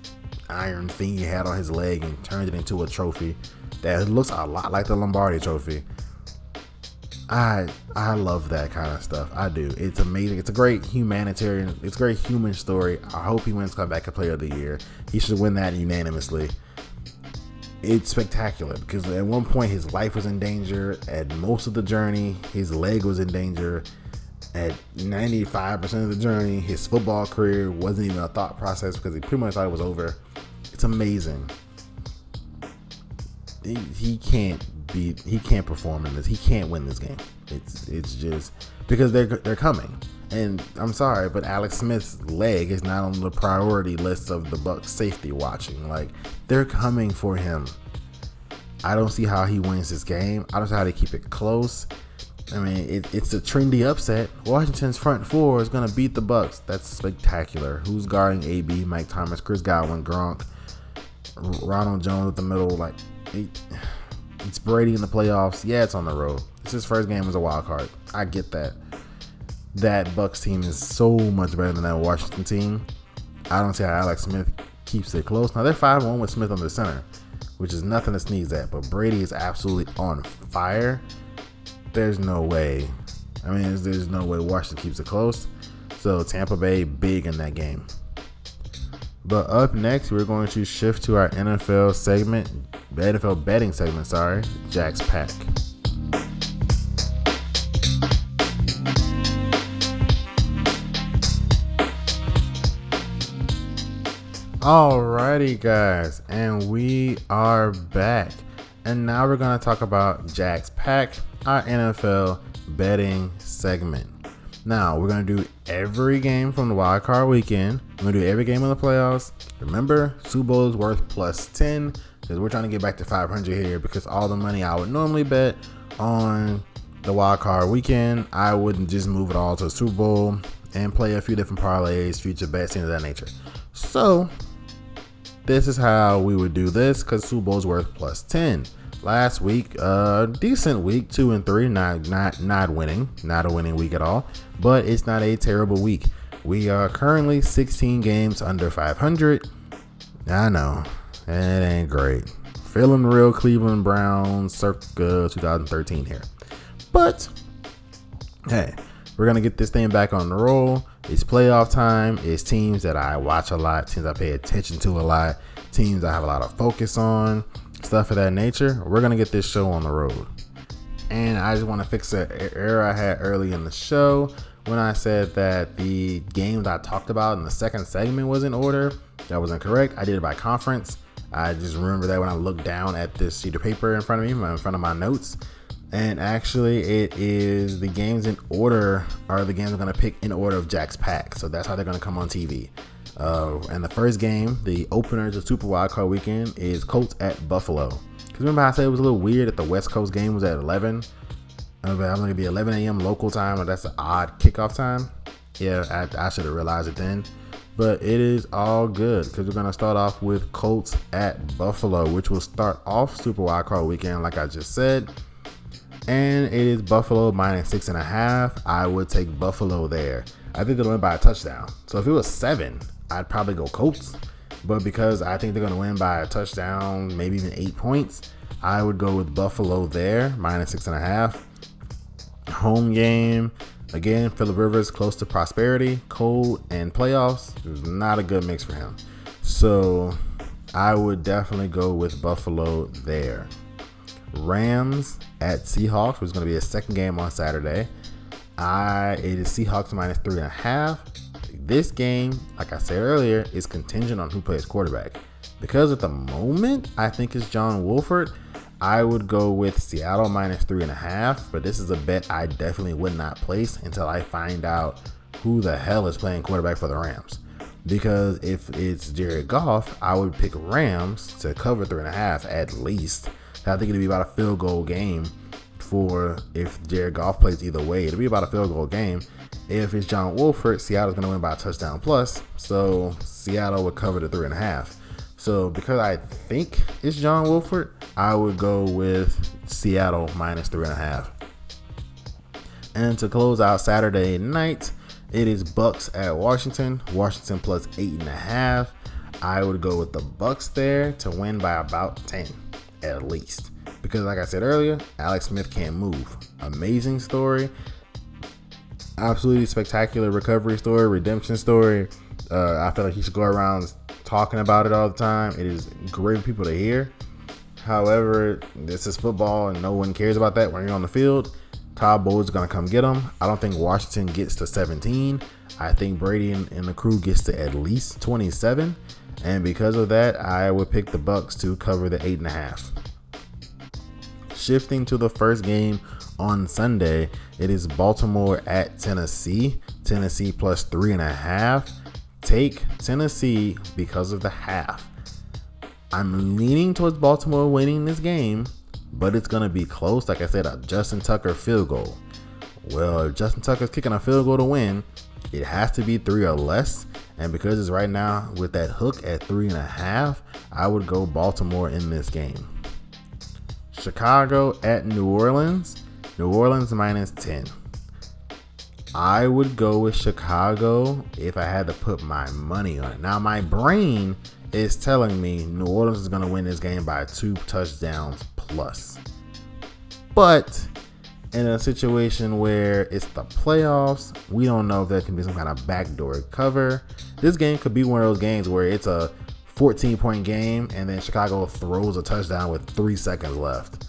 iron thing he had on his leg and turned it into a trophy that looks a lot like the Lombardi trophy. I I love that kind of stuff. I do. It's amazing. It's a great humanitarian. It's a great human story. I hope he wins comeback player of the year. He should win that unanimously it's spectacular because at one point his life was in danger. At most of the journey, his leg was in danger. At 95% of the journey, his football career wasn't even a thought process because he pretty much thought it was over. It's amazing. He, he can't be he can't perform in this. He can't win this game. It's it's just because they're they're coming. And I'm sorry, but Alex Smith's leg is not on the priority list of the Bucks safety watching. Like they're coming for him. I don't see how he wins this game. I don't see how they keep it close. I mean, it, it's a trendy upset. Washington's front four is gonna beat the Bucks. That's spectacular. Who's guarding AB, Mike Thomas, Chris Godwin, Gronk, Ronald Jones at the middle? Like, it, it's Brady in the playoffs. Yeah, it's on the road. It's his first game as a wild card. I get that that Bucks team is so much better than that Washington team. I don't see how Alex Smith keeps it close. Now they're five one with Smith on the center, which is nothing to sneeze at. But Brady is absolutely on fire. There's no way. I mean, there's, there's no way Washington keeps it close. So Tampa Bay big in that game. But up next, we're going to shift to our NFL segment, NFL betting segment. Sorry, Jack's Pack. Alrighty, guys, and we are back. And now we're going to talk about Jack's Pack, our NFL betting segment. Now, we're going to do every game from the wild card weekend. We're going to do every game in the playoffs. Remember, Super Bowl is worth plus 10 because we're trying to get back to 500 here because all the money I would normally bet on the wild card weekend, I wouldn't just move it all to Super Bowl and play a few different parlays, future bets, things of that nature. So, this is how we would do this because Super Bowl's worth plus 10. Last week, uh, decent week, two and three, not not not winning, not a winning week at all, but it's not a terrible week. We are currently 16 games under 500. I know, it ain't great. Feeling real Cleveland Browns circa 2013 here. But hey, we're gonna get this thing back on the roll. It's playoff time. It's teams that I watch a lot, teams I pay attention to a lot, teams I have a lot of focus on, stuff of that nature. We're gonna get this show on the road. And I just want to fix an error I had early in the show when I said that the games I talked about in the second segment was in order. That was incorrect. I did it by conference. I just remember that when I looked down at this sheet of paper in front of me, in front of my notes. And actually, it is the games in order are the games I'm to pick in order of Jack's pack. So that's how they're to come on TV. Uh, and the first game, the opener to Super Wild Card Weekend, is Colts at Buffalo. Because remember, I said it was a little weird that the West Coast game was at 11. I'm to be 11 a.m. local time, or that's an odd kickoff time. Yeah, I, I should have realized it then. But it is all good because we're to start off with Colts at Buffalo, which will start off Super Wild Card Weekend, like I just said and it is Buffalo minus six and a half. I would take Buffalo there. I think they'll win by a touchdown. So if it was seven, I'd probably go Colts. But because I think they're going to win by a touchdown, maybe even eight points, I would go with Buffalo there, minus six and a half. Home game, again, Philip Rivers close to prosperity, cold, and playoffs. Not a good mix for him. So I would definitely go with Buffalo there. Rams at Seahawks, which is going to be a second game on Saturday. I it is Seahawks minus three and a half. This game, like I said earlier, is contingent on who plays quarterback. Because at the moment, I think it's John Wolford. I would go with Seattle minus three and a half, but this is a bet I definitely would not place until I find out who the hell is playing quarterback for the Rams. Because if it's Jared Goff, I would pick Rams to cover three and a half at least. I think it'll be about a field goal game for if Jared Goff plays either way. It'll be about a field goal game. If it's John Wolford, Seattle's going to win by a touchdown plus. So Seattle would cover the three and a half. So because I think it's John Wolford, I would go with Seattle minus three and a half. And to close out Saturday night, it is Bucks at Washington. Washington plus eight and a half. I would go with the Bucks there to win by about 10 at least. Because, like I said earlier, Alex Smith can't move. Amazing story. Absolutely spectacular recovery story, redemption story. Uh, I feel like he should go around talking about it all the time. It is great for people to hear. However, this is football and no one cares about that when you're on the field. Todd Bowles is going to come get him. I don't think Washington gets to 17. I think Brady and, and the crew gets to at least 27. And because of that, I would pick the Bucks to cover the eight and a half. Shifting to the first game on Sunday, it is Baltimore at Tennessee. Tennessee plus three and a half. Take Tennessee because of the half. I'm leaning towards Baltimore winning this game, but it's going to be close. Like I said, a Justin Tucker field goal. Well, if Justin Tucker's kicking a field goal to win, it has to be three or less. And because it's right now with that hook at three and a half, I would go Baltimore in this game. Chicago at New Orleans. New Orleans minus 10. I would go with Chicago if I had to put my money on it. Now, my brain is telling me New Orleans is going to win this game by two touchdowns plus. But in a situation where it's the playoffs, we don't know if there can be some kind of backdoor cover. This game could be one of those games where it's a 14 point game and then Chicago throws a touchdown with three seconds left.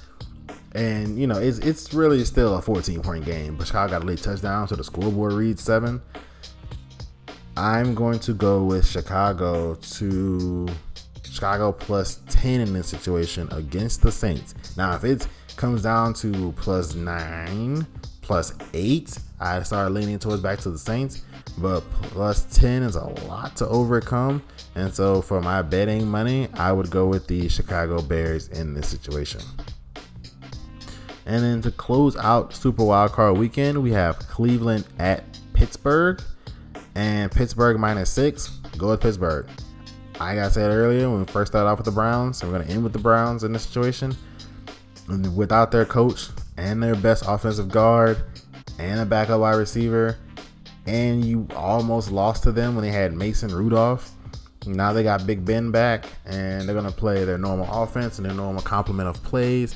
And you know, it's it's really still a 14 point game, but Chicago got a late touchdown, so the scoreboard reads seven. I'm going to go with Chicago to Chicago plus 10 in this situation against the Saints. Now, if it comes down to plus 9, plus 8, I start leaning towards back to the Saints. But plus 10 is a lot to overcome. And so for my betting money, I would go with the Chicago Bears in this situation. And then to close out Super Wildcard weekend, we have Cleveland at Pittsburgh and Pittsburgh minus six. Go with Pittsburgh. Like I said earlier, when we first started off with the Browns, we're going to end with the Browns in this situation. Without their coach and their best offensive guard and a backup wide receiver, and you almost lost to them when they had Mason Rudolph. Now they got Big Ben back, and they're gonna play their normal offense and their normal complement of plays.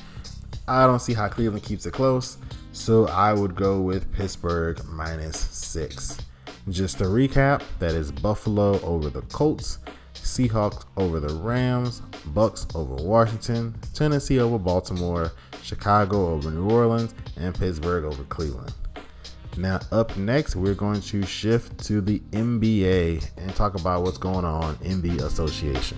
I don't see how Cleveland keeps it close, so I would go with Pittsburgh minus six. Just to recap, that is Buffalo over the Colts, Seahawks over the Rams, Bucks over Washington, Tennessee over Baltimore, Chicago over New Orleans, and Pittsburgh over Cleveland. Now, up next, we're going to shift to the NBA and talk about what's going on in the association.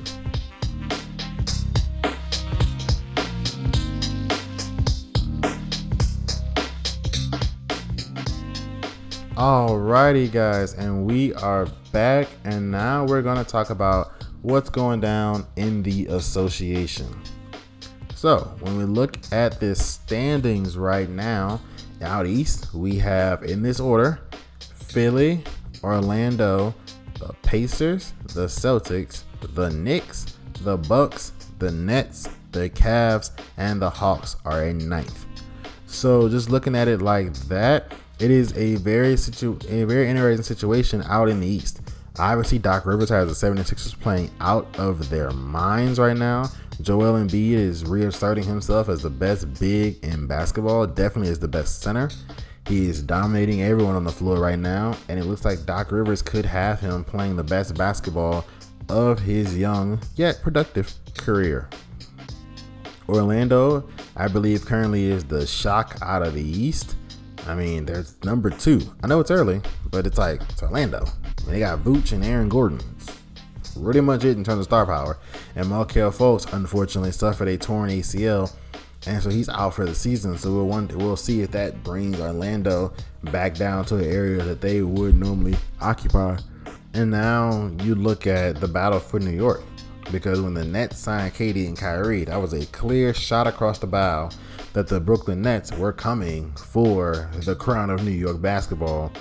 Alrighty, guys, and we are back, and now we're going to talk about what's going down in the association. So, when we look at the standings right now, out east, we have in this order Philly, Orlando, the Pacers, the Celtics, the Knicks, the Bucks, the Nets, the Cavs, and the Hawks are a ninth. So just looking at it like that, it is a very situ- a very interesting situation out in the East. Obviously, Doc Rivers has the 76ers playing out of their minds right now. Joel Embiid is reasserting himself as the best big in basketball, definitely is the best center. He is dominating everyone on the floor right now, and it looks like Doc Rivers could have him playing the best basketball of his young yet productive career. Orlando, I believe, currently is the shock out of the East. I mean, there's number two. I know it's early, but it's like it's Orlando. they got Vooch and Aaron Gordon. Pretty much it in terms of star power. And Markelle Fultz unfortunately suffered a torn ACL, and so he's out for the season. So we'll wonder, we'll see if that brings Orlando back down to the area that they would normally occupy. And now you look at the battle for New York because when the Nets signed KD and Kyrie, that was a clear shot across the bow that the Brooklyn Nets were coming for the crown of New York basketball.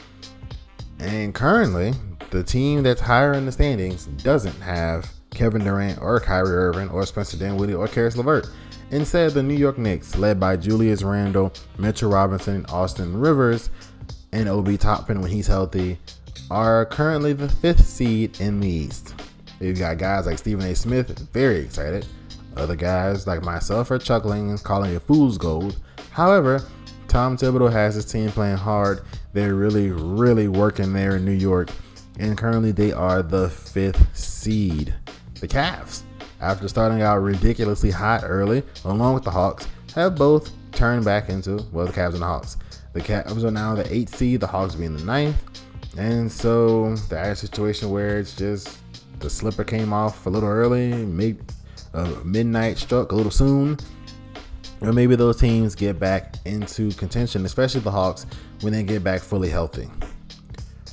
And currently, the team that's higher in the standings doesn't have Kevin Durant or Kyrie Irving or Spencer Dinwiddie or Caris LeVert. Instead, the New York Knicks, led by Julius Randle, Mitchell Robinson, Austin Rivers, and Obi Toppin when he's healthy, are currently the fifth seed in the East. You've got guys like Stephen A. Smith, very excited. Other guys like myself are chuckling and calling it fool's gold. However, Tom Thibodeau has his team playing hard. They're really, really working there in New York. And currently they are the fifth seed. The Cavs, after starting out ridiculously hot early, along with the Hawks, have both turned back into, well, the Cavs and the Hawks. The Cavs are now the eighth seed, the Hawks being the ninth. And so the situation where it's just the slipper came off a little early, uh, midnight struck a little soon, or maybe those teams get back into contention, especially the Hawks, when they get back fully healthy.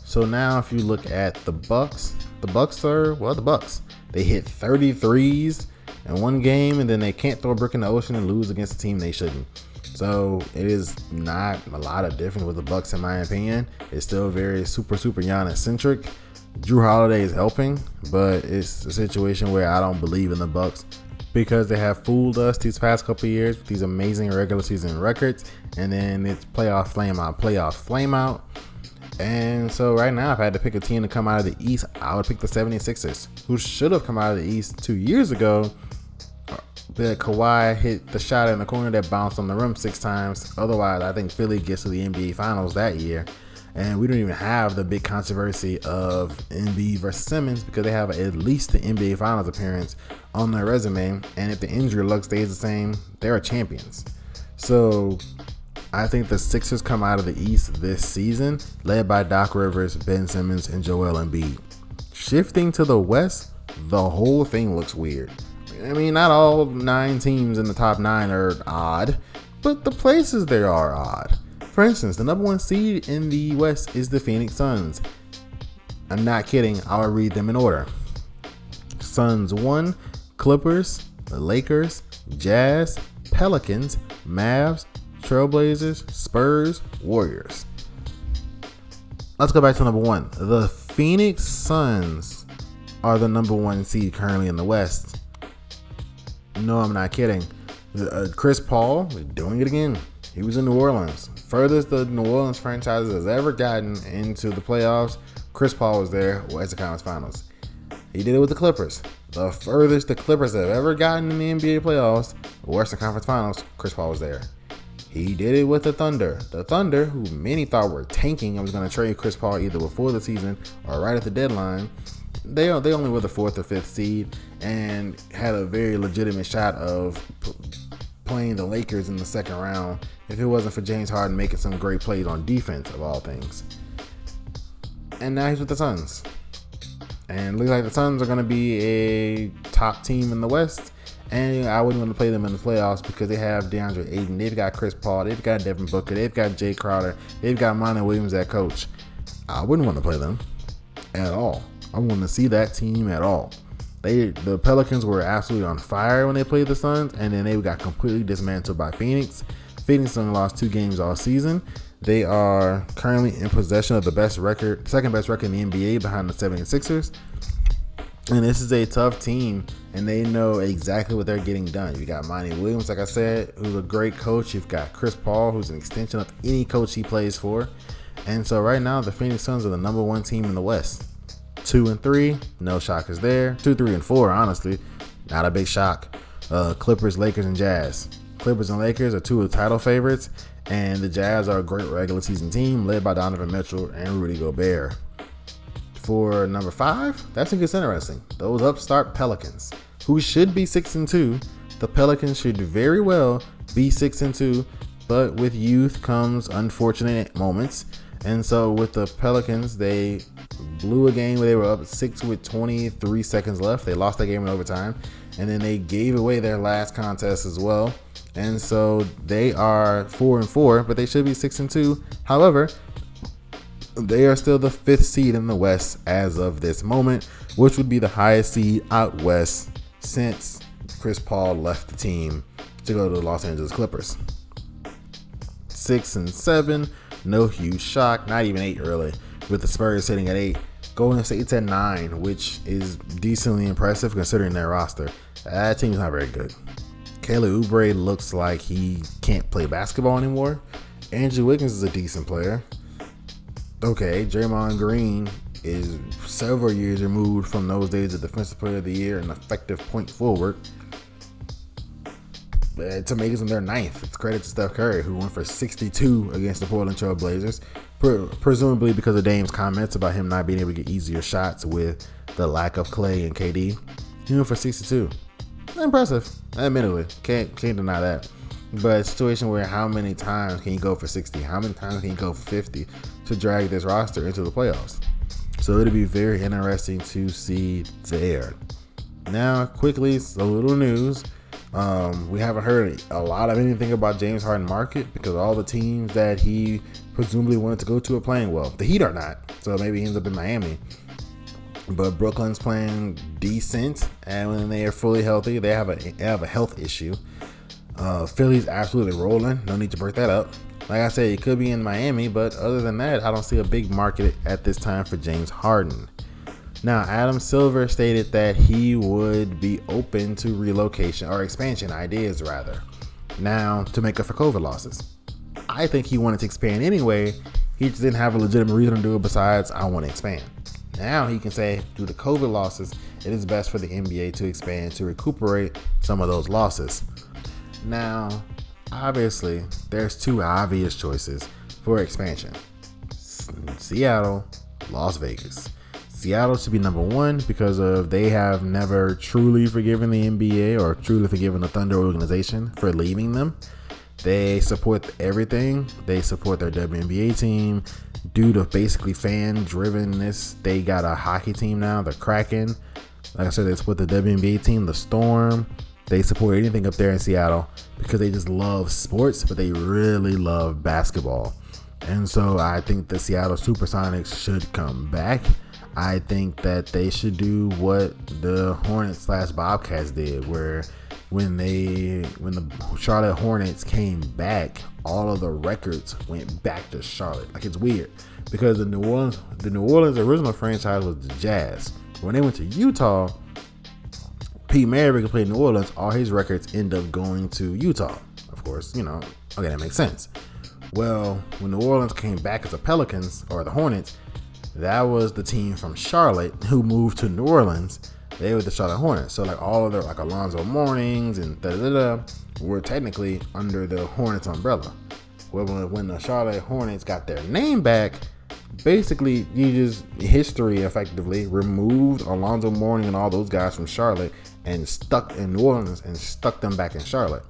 So now, if you look at the Bucks, the Bucks are well, the Bucks. They hit 33s in one game, and then they can't throw a brick in the ocean and lose against a team they shouldn't. So it is not a lot of difference with the Bucks, in my opinion. It's still very super super Giannis centric. Jrue Holiday is helping, but it's a situation where I don't believe in the Bucks because they have fooled us these past couple years with these amazing regular season records, and then it's playoff flame out, playoff flame out. And so right now, if I had to pick a team to come out of the East, I would pick the 76ers, who should have come out of the East two years ago. But Kawhi hit the shot in the corner that bounced on the rim six times. Otherwise, I think Philly gets to the NBA Finals that year. And we don't even have the big controversy of Embiid versus Simmons because they have at least the NBA Finals appearance on their resume. And if the injury luck stays the same, they're champions. So I think the Sixers come out of the East this season, led by Doc Rivers, Ben Simmons, and Joel Embiid. Shifting to the West, the whole thing looks weird. I mean, not all nine teams in the top nine are odd, but the places there are odd. For instance, the number one seed in the West is the Phoenix Suns. I'm not kidding, I'll read them in order. Suns 1, Clippers, Lakers, Jazz, Pelicans, Mavs, Trailblazers, Spurs, Warriors. Let's go back to number one. The Phoenix Suns are the number one seed currently in the West. No, I'm not kidding. Uh, Chris Paul doing it again. He was in New Orleans. Furthest the New Orleans franchise has ever gotten into the playoffs. Chris Paul was there as the conference finals. He did it with the Clippers. The furthest the Clippers have ever gotten in the NBA playoffs, Western Conference Finals, Chris Paul was there. He did it with the Thunder. The Thunder, who many thought were tanking and was going to trade Chris Paul either before the season or right at the deadline, they they only were the fourth or fifth seed and had a very legitimate shot of p- playing the Lakers in the second round if it wasn't for James Harden making some great plays on defense of all things. And now he's with the Suns. And looks like the Suns are going to be a top team in the West. And I wouldn't want to play them in the playoffs because they have DeAndre Ayton, they've got Chris Paul, they've got Devin Booker, they've got Jae Crowder, they've got Monty Williams at coach. I wouldn't want to play them at all. I want to see that team at all. They the Pelicans were absolutely on fire when they played the Suns, and then they got completely dismantled by Phoenix. Phoenix only lost two games all season. They are currently in possession of the best record, second best record in the NBA behind the 76ers. And this is a tough team, and they know exactly what they're getting done. You got Monty Williams, like I said, who's a great coach. You've got Chris Paul, who's an extension of any coach he plays for. And so right now, the Phoenix Suns are the number one team in the West. Two and three, no shockers there. Two, three, and four, honestly, not a big shock. Uh, Clippers, Lakers, and Jazz. Clippers and Lakers are two of the title favorites, and the Jazz are a great regular season team led by Donovan Mitchell and Rudy Gobert for number five, that's gets interesting. Those upstart Pelicans, who should be six and two. The Pelicans should very well be six and two, but with youth comes unfortunate moments. And so with the Pelicans, they blew a game where they were up six with 23 seconds left. They lost that game in overtime, and then they gave away their last contest as well. And so they are four and four, but they should be six and two. However, they are still the fifth seed in the West as of this moment, which would be the highest seed out west since Chris Paul left the team to go to the Los Angeles Clippers. Six and seven, no huge shock, not even eight really, with the Spurs sitting at eight. Golden State's at nine, which is decently impressive considering their roster. That team's not very good. Kelly Oubre looks like he can't play basketball anymore. Andrew Wiggins is a decent player okay, Draymond Green is several years removed from those days of Defensive Player of the Year and effective point forward. It's amazing they're ninth. It's credit to Steph Curry, who went for 62 against the Portland Trail Blazers, pre- presumably because of Dame's comments about him not being able to get easier shots with the lack of Klay and KD. He went for 62. Impressive, admittedly. Can't can't deny that. But a situation where how many times can you go for 60? How many times can you go for 50 to drag this roster into the playoffs? So it'll be very interesting to see there. Now, quickly, a little news. Um, we haven't heard a lot of anything about James Harden market because all the teams that he presumably wanted to go to are playing well. The Heat are not, so maybe he ends up in Miami. But Brooklyn's playing decent, and when they are fully healthy, they have a they have a health issue. Uh, Philly's absolutely rolling. No need to break that up. Like I said, it could be in Miami, but other than that, I don't see a big market at this time for James Harden. Now, Adam Silver stated that he would be open to relocation or expansion ideas, rather. Now, to make up for COVID losses. I think he wanted to expand anyway. He just didn't have a legitimate reason to do it besides, I want to expand. Now he can say, due to COVID losses, it is best for the NBA to expand to recuperate some of those losses. Now, obviously, there's two obvious choices for expansion Seattle, Las Vegas. Seattle should be number one because of they have never truly forgiven the NBA or truly forgiven the Thunder organization for leaving them. They support everything. They support their WNBA team due to basically fan drivenness. They got a hockey team now, the Kraken. Like I said, they support the WNBA team, the Storm. They support anything up there in Seattle because they just love sports, but they really love basketball. And so I think the Seattle Supersonics should come back. I think that they should do what the Hornets slash Bobcats did, where when they when the Charlotte Hornets came back, all of the records went back to Charlotte. Like it's weird because the New Orleans the New Orleans original franchise was the Jazz. When they went to Utah, Pete Maravich played in New Orleans. All his records end up going to Utah. Of course, you know. Okay, that makes sense. Well, when New Orleans came back as the Pelicans or the Hornets, that was the team from Charlotte who moved to New Orleans. They were the Charlotte Hornets. So like all of their like Alonzo Mournings and da da da were technically under the Hornets umbrella. Well, when the Charlotte Hornets got their name back, basically you just history effectively removed Alonzo Mourning and all those guys from Charlotte and stuck in New Orleans and stuck them back in Charlotte.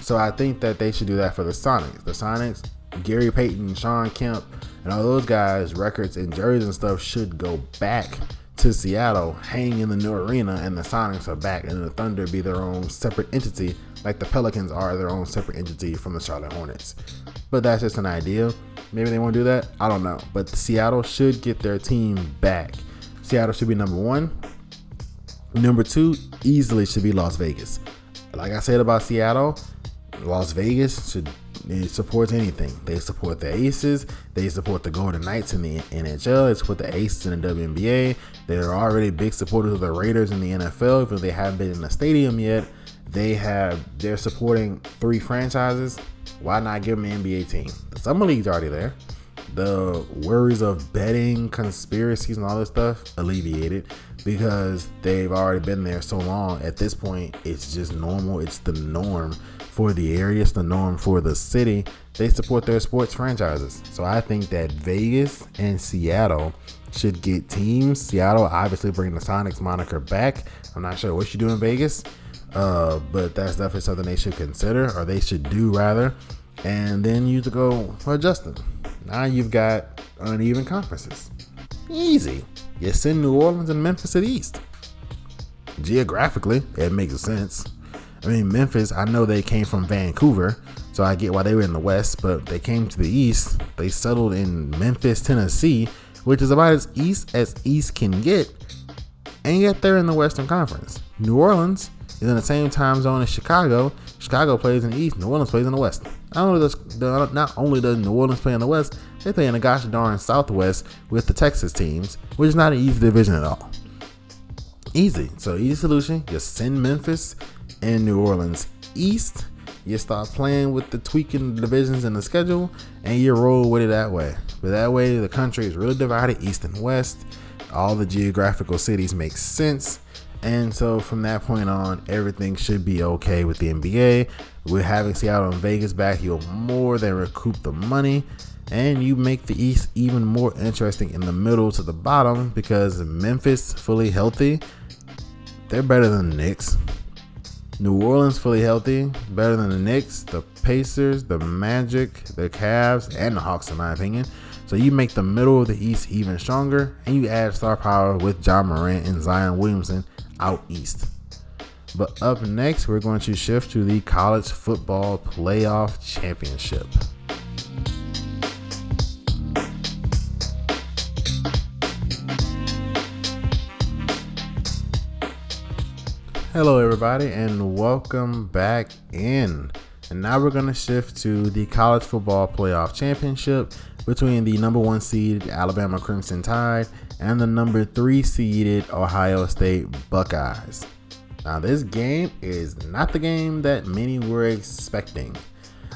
So I think that they should do that for the Sonics. The Sonics, Gary Payton, Shawn Kemp, and all those guys, records and jerseys and stuff should go back to Seattle, hang in the new arena, and the Sonics are back, and the Thunder be their own separate entity, like the Pelicans are their own separate entity from the Charlotte Hornets. But that's just an idea. Maybe they won't do that. I don't know. But Seattle should get their team back. Seattle should be number one. Number two, easily should be Las Vegas. Like I said about Seattle, Las Vegas should supports anything. They support the Aces. They support the Golden Knights in the NHL. They support the Aces in the WNBA. They're already big supporters of the Raiders in the NFL, even if they haven't been in the stadium yet. They have they're supporting three franchises. Why not give them an NBA team? The summer league's already there. The worries of betting, conspiracies, and all this stuff alleviated because they've already been there so long. At this point, it's just normal. It's the norm for the area, it's the norm for the city. They support their sports franchises. So I think that Vegas and Seattle should get teams. Seattle obviously bringing the Sonics moniker back. I'm not sure what you do in Vegas, uh, but that's definitely something they should consider, or they should do rather. And then you to go for Justin. Now you've got uneven conferences. Easy. You send New Orleans and Memphis the East. Geographically, it makes sense. I mean, Memphis, I know they came from Vancouver, so I get why they were in the West, but they came to the East. They settled in Memphis, Tennessee, which is about as east as East can get, and yet they're in the Western Conference. New Orleans is in the same time zone as Chicago. Chicago plays in the East, New Orleans plays in the West. Not only does, not only does New Orleans play in the West, they play in the gosh darn Southwest with the Texas teams, which is not an easy division at all. Easy. So easy solution. Just send Memphis and New Orleans East. You start playing with the tweaking divisions in the schedule and you roll with it that way. But that way, the country is really divided east and west. All the geographical cities make sense. And so from that point on, everything should be okay with the NBA. With having Seattle and Vegas back, you'll more than recoup the money. And you make the East even more interesting in the middle to the bottom because Memphis fully healthy, they're better than the Knicks. New Orleans fully healthy, better than the Knicks, the Pacers, the Magic, the Cavs, and the Hawks, in my opinion. So you make the middle of the East even stronger, and you add star power with Ja Morant and Zion Williamson out east. But up next, we're going to shift to the college football playoff championship. Hello, everybody, and welcome back in. And now we're going to shift to the college football playoff championship between the number one seed Alabama Crimson Tide and the number three seeded Ohio State Buckeyes. Now, this game is not the game that many were expecting.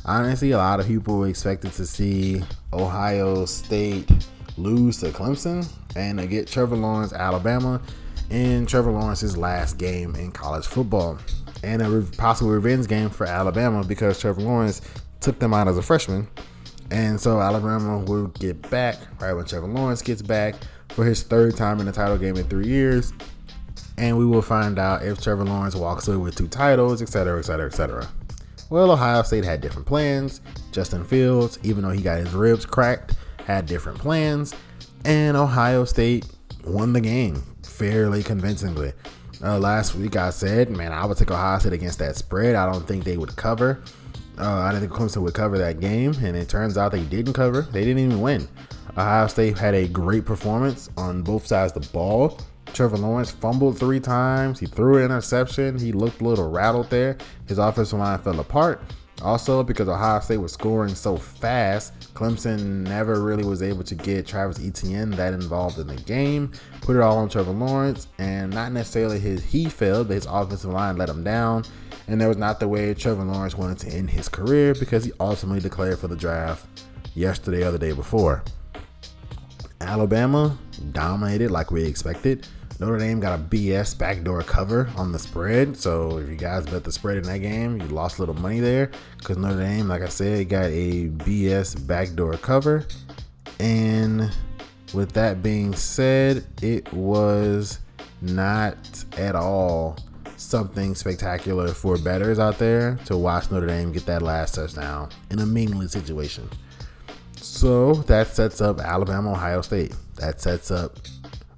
Honestly, a lot of people expected to see Ohio State lose to Clemson and to get Trevor Lawrence, Alabama in Trevor Lawrence's last game in college football, and a possible revenge game for Alabama because Trevor Lawrence took them out as a freshman. And so Alabama will get back right when Trevor Lawrence gets back for his third time in the title game in three years. And we will find out if Trevor Lawrence walks away with two titles, etc., etc., etc. Well, Ohio State had different plans. Justin Fields, even though he got his ribs cracked, had different plans. And Ohio State won the game fairly convincingly. Uh, last week I said, man, I would take Ohio State against that spread. I don't think they would cover. Uh, I didn't think Clemson would cover that game, and it turns out they didn't cover. They didn't even win. Ohio State had a great performance on both sides of the ball. Trevor Lawrence fumbled three times. He threw an interception. He looked a little rattled there. His offensive line fell apart. Also, because Ohio State was scoring so fast, Clemson never really was able to get Travis Etienne that involved in the game. Put it all on Trevor Lawrence, and not necessarily his he failed, but his offensive line let him down. And that was not the way Trevor Lawrence wanted to end his career because he ultimately declared for the draft yesterday or the day before. Alabama dominated like we expected. Notre Dame got a BS backdoor cover on the spread. So if you guys bet the spread in that game, you lost a little money there because Notre Dame, like I said, got a BS backdoor cover. And with that being said, it was not at all something spectacular for bettors out there to watch Notre Dame get that last touchdown in a meaningless situation. So that sets up Alabama, Ohio State. That sets up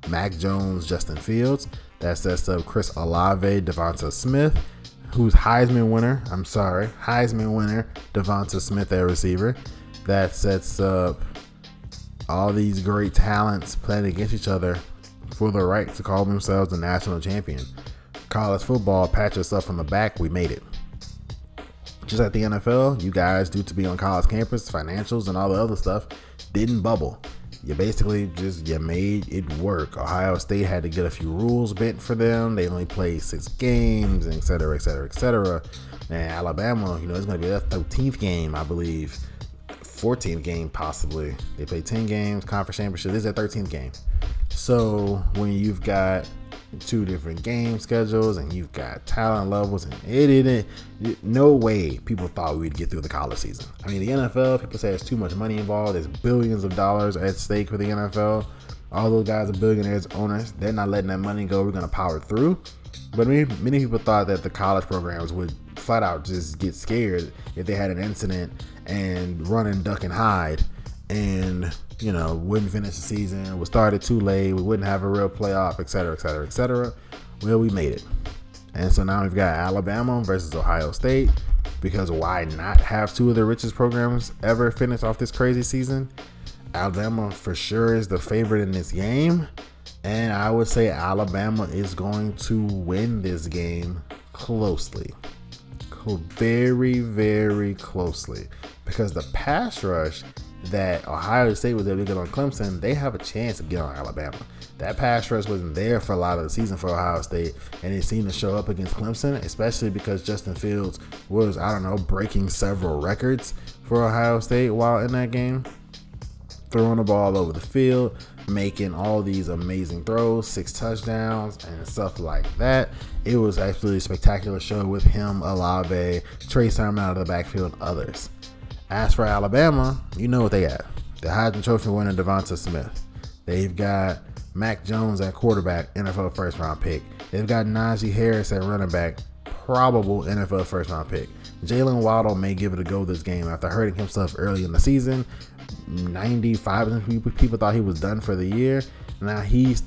Mac Jones, Justin Fields. That sets up Chris Olave, Devonta Smith, who's Heisman winner. I'm sorry, Heisman winner, Devonta Smith at receiver. That sets up all these great talents playing against each other for the right to call themselves the national champion. College football, pat yourself on the back, we made it. Just like the NFL, you guys, due to be on college campus, financials, and all the other stuff, didn't bubble you basically just you made it work. Ohio State had to get a few rules bent for them. They only played six games, et cetera, et cetera, et cetera. And Alabama, you know, it's going to be their 13th game, I believe. 14th game, possibly. They play 10 games, conference championship. This is their 13th game. So when you've got two different game schedules and you've got talent levels and it didn't no way people thought we'd get through the college season. I mean the nfl people say there's too much money involved there's billions of dollars at stake for the nfl all those guys are billionaires owners they're not letting that money go we're going to power through. But many, many people thought that the college programs would flat out just get scared if they had an incident and run and duck and hide and you know wouldn't finish the season, was started too late, we wouldn't have a real playoff, et cetera, et cetera, et cetera. Well, we made it, and so now we've got Alabama versus Ohio State because why not have two of the richest programs ever finish off this crazy season? Alabama for sure is the favorite in this game, and I would say Alabama is going to win this game closely. Very, very closely because the pass rush that Ohio State was able to get on Clemson, they have a chance to get on Alabama. That pass rush wasn't there for a lot of the season for Ohio State, and it seemed to show up against Clemson, especially because Justin Fields was, I don't know, breaking several records for Ohio State while in that game, throwing the ball over the field, making all these amazing throws, six touchdowns, and stuff like that. It was actually a spectacular show with him, Olave, Trey Sermon out of the backfield, others. As for Alabama, you know what they got. The Heisman Trophy winner Devonta Smith. They've got Mac Jones at quarterback, NFL first round pick. They've got Najee Harris at running back, probable NFL first round pick. Jalen Waddle may give it a go this game after hurting himself early in the season. 95 people thought he was done for the year. Now he's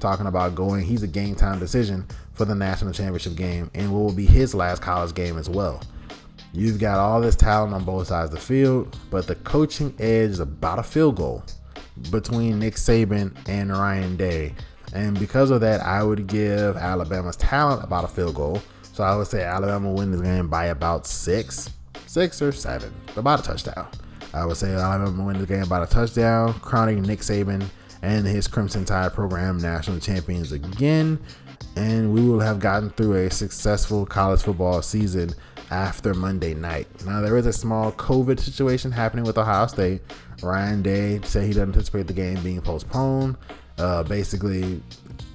talking about going. He's a game time decision for the national championship game and what will be his last college game as well. You've got all this talent on both sides of the field, but the coaching edge is about a field goal between Nick Saban and Ryan Day. And because of that, I would give Alabama's talent about a field goal. So I would say Alabama win this game by about six, six or seven, about a touchdown. I would say Alabama win the game by a touchdown, crowning Nick Saban and his Crimson Tide program national champions again. And we will have gotten through a successful college football season after Monday night. Now, there is a small COVID situation happening with Ohio State. Ryan Day said he doesn't anticipate the game being postponed, uh, basically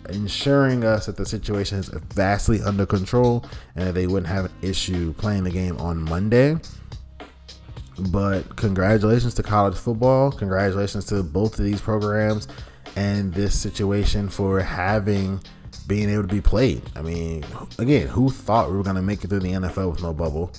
ensuring us that the situation is vastly under control and that they wouldn't have an issue playing the game on Monday. But congratulations to college football. Congratulations to both of these programs and this situation for having being able to be played. I mean, again, who thought we were going to make it through the NFL with no bubble?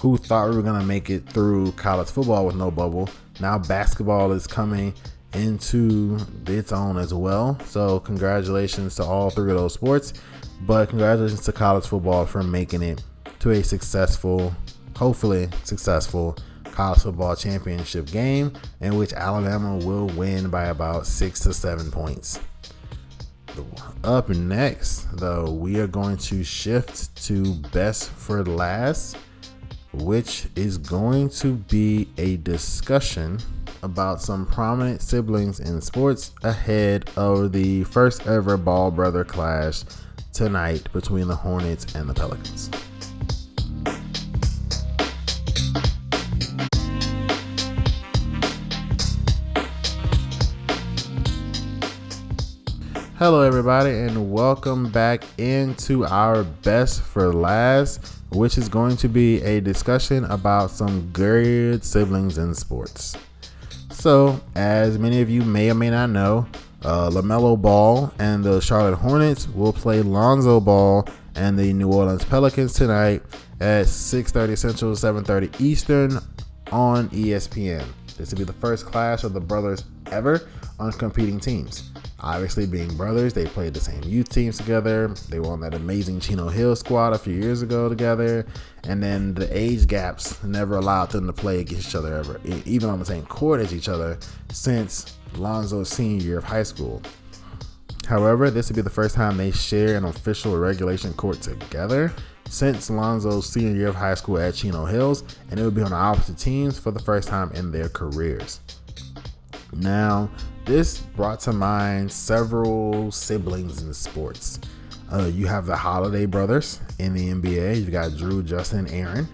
who thought we were going to make it through college football with no bubble. Now basketball is coming into its own as well. So, congratulations to all three of those sports. But congratulations to college football for making it to a successful, hopefully successful college football championship game in which Alabama will win by about six to seven points. Up next, though, we are going to shift to best for last, which is going to be a discussion about some prominent siblings in sports ahead of the first ever Ball brother clash tonight between the Hornets and the Pelicans. Hello, everybody, and welcome back into our best for last, which is going to be a discussion about some good siblings in sports. So, as many of you may or may not know, uh, LaMelo Ball and the Charlotte Hornets will play Lonzo Ball and the New Orleans Pelicans tonight at 6:30 Central, 7:30 Eastern on ESPN. This will be the first clash of the brothers ever on competing teams. Obviously, being brothers, they played the same youth teams together. They were on that amazing Chino Hill squad a few years ago together. And then the age gaps never allowed them to play against each other ever, even on the same court as each other since Lonzo's senior year of high school. However, this would be the first time they share an official regulation court together since Lonzo's senior year of high school at Chino Hills, and it would be on the opposite teams for the first time in their careers. Now, this brought to mind several siblings in sports. Uh, you have the Holiday brothers in the NBA. You've got Jrue, Justin, Aaron.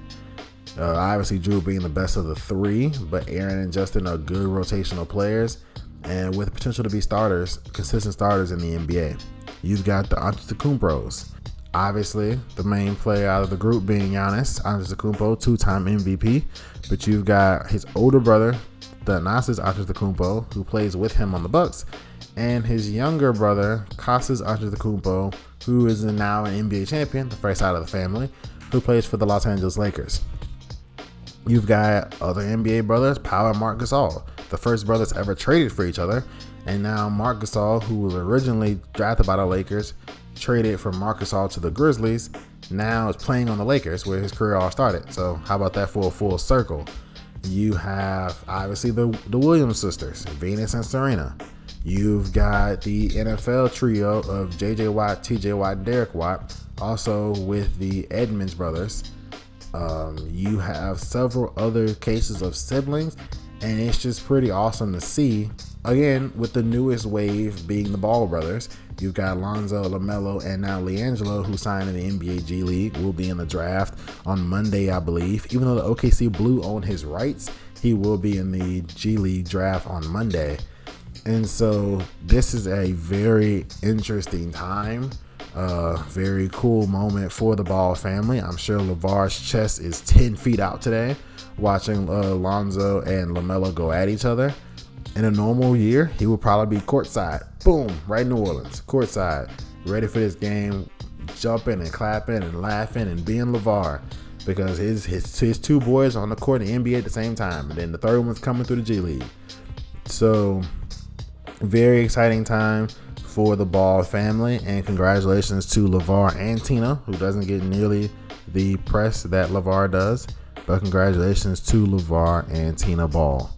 Uh, obviously, Jrue being the best of the three, but Aaron and Justin are good rotational players and with potential to be starters, consistent starters in the NBA. You've got the Antetokounmpos. Obviously, the main player out of the group being Giannis Antetokounmpo, two-time MVP. But you've got his older brother, Thanasis Antetokounmpo, who plays with him on the Bucks, and his younger brother, Kostas Antetokounmpo, who is now an NBA champion, the first out of the family, who plays for the Los Angeles Lakers. You've got other NBA brothers, Pau and Marc Gasol, the first brothers ever traded for each other, and now Marc Gasol, who was originally drafted by the Lakers, traded from Marc Gasol to the Grizzlies, now is playing on the Lakers where his career all started. So how about that for a full circle? You have obviously the the Williams sisters, Venus and Serena. You've got the NFL trio of JJ Watt, TJ Watt, Derek Watt, also with the Edmunds brothers. Um, you have several other cases of siblings, and it's just pretty awesome to see. Again, with the newest wave being the Ball brothers, You've got Alonzo, LaMelo, and now LiAngelo, who signed in the NBA G League, will be in the draft on Monday, I believe. Even though the OKC Blue own his rights, he will be in the G League draft on Monday. And so this is a very interesting time. Uh, very cool moment for the Ball family. I'm sure LaVar's chest is 10 feet out today watching uh, Lonzo and LaMelo go at each other. In a normal year, he would probably be courtside. Boom, right New Orleans, courtside, ready for this game, jumping and clapping and laughing and being LaVar because his, his his two boys on the court in the NBA at the same time, and then the third one's coming through the G League. So, very exciting time for the Ball family, and congratulations to LaVar and Tina, who doesn't get nearly the press that LaVar does. But congratulations to LaVar and Tina Ball.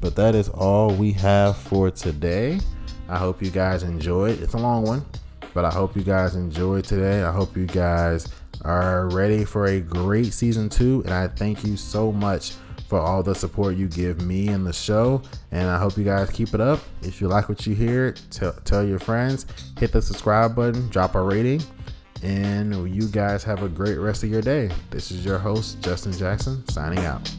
But that is all we have for today. I hope you guys enjoyed. It's a long one, but I hope you guys enjoyed today. I hope you guys are ready for a great season two. And I thank you so much for all the support you give me and the show. And I hope you guys keep it up. If you like what you hear, tell, tell your friends, hit the subscribe button, drop a rating. And you guys have a great rest of your day. This is your host, Justin Jackson, signing out.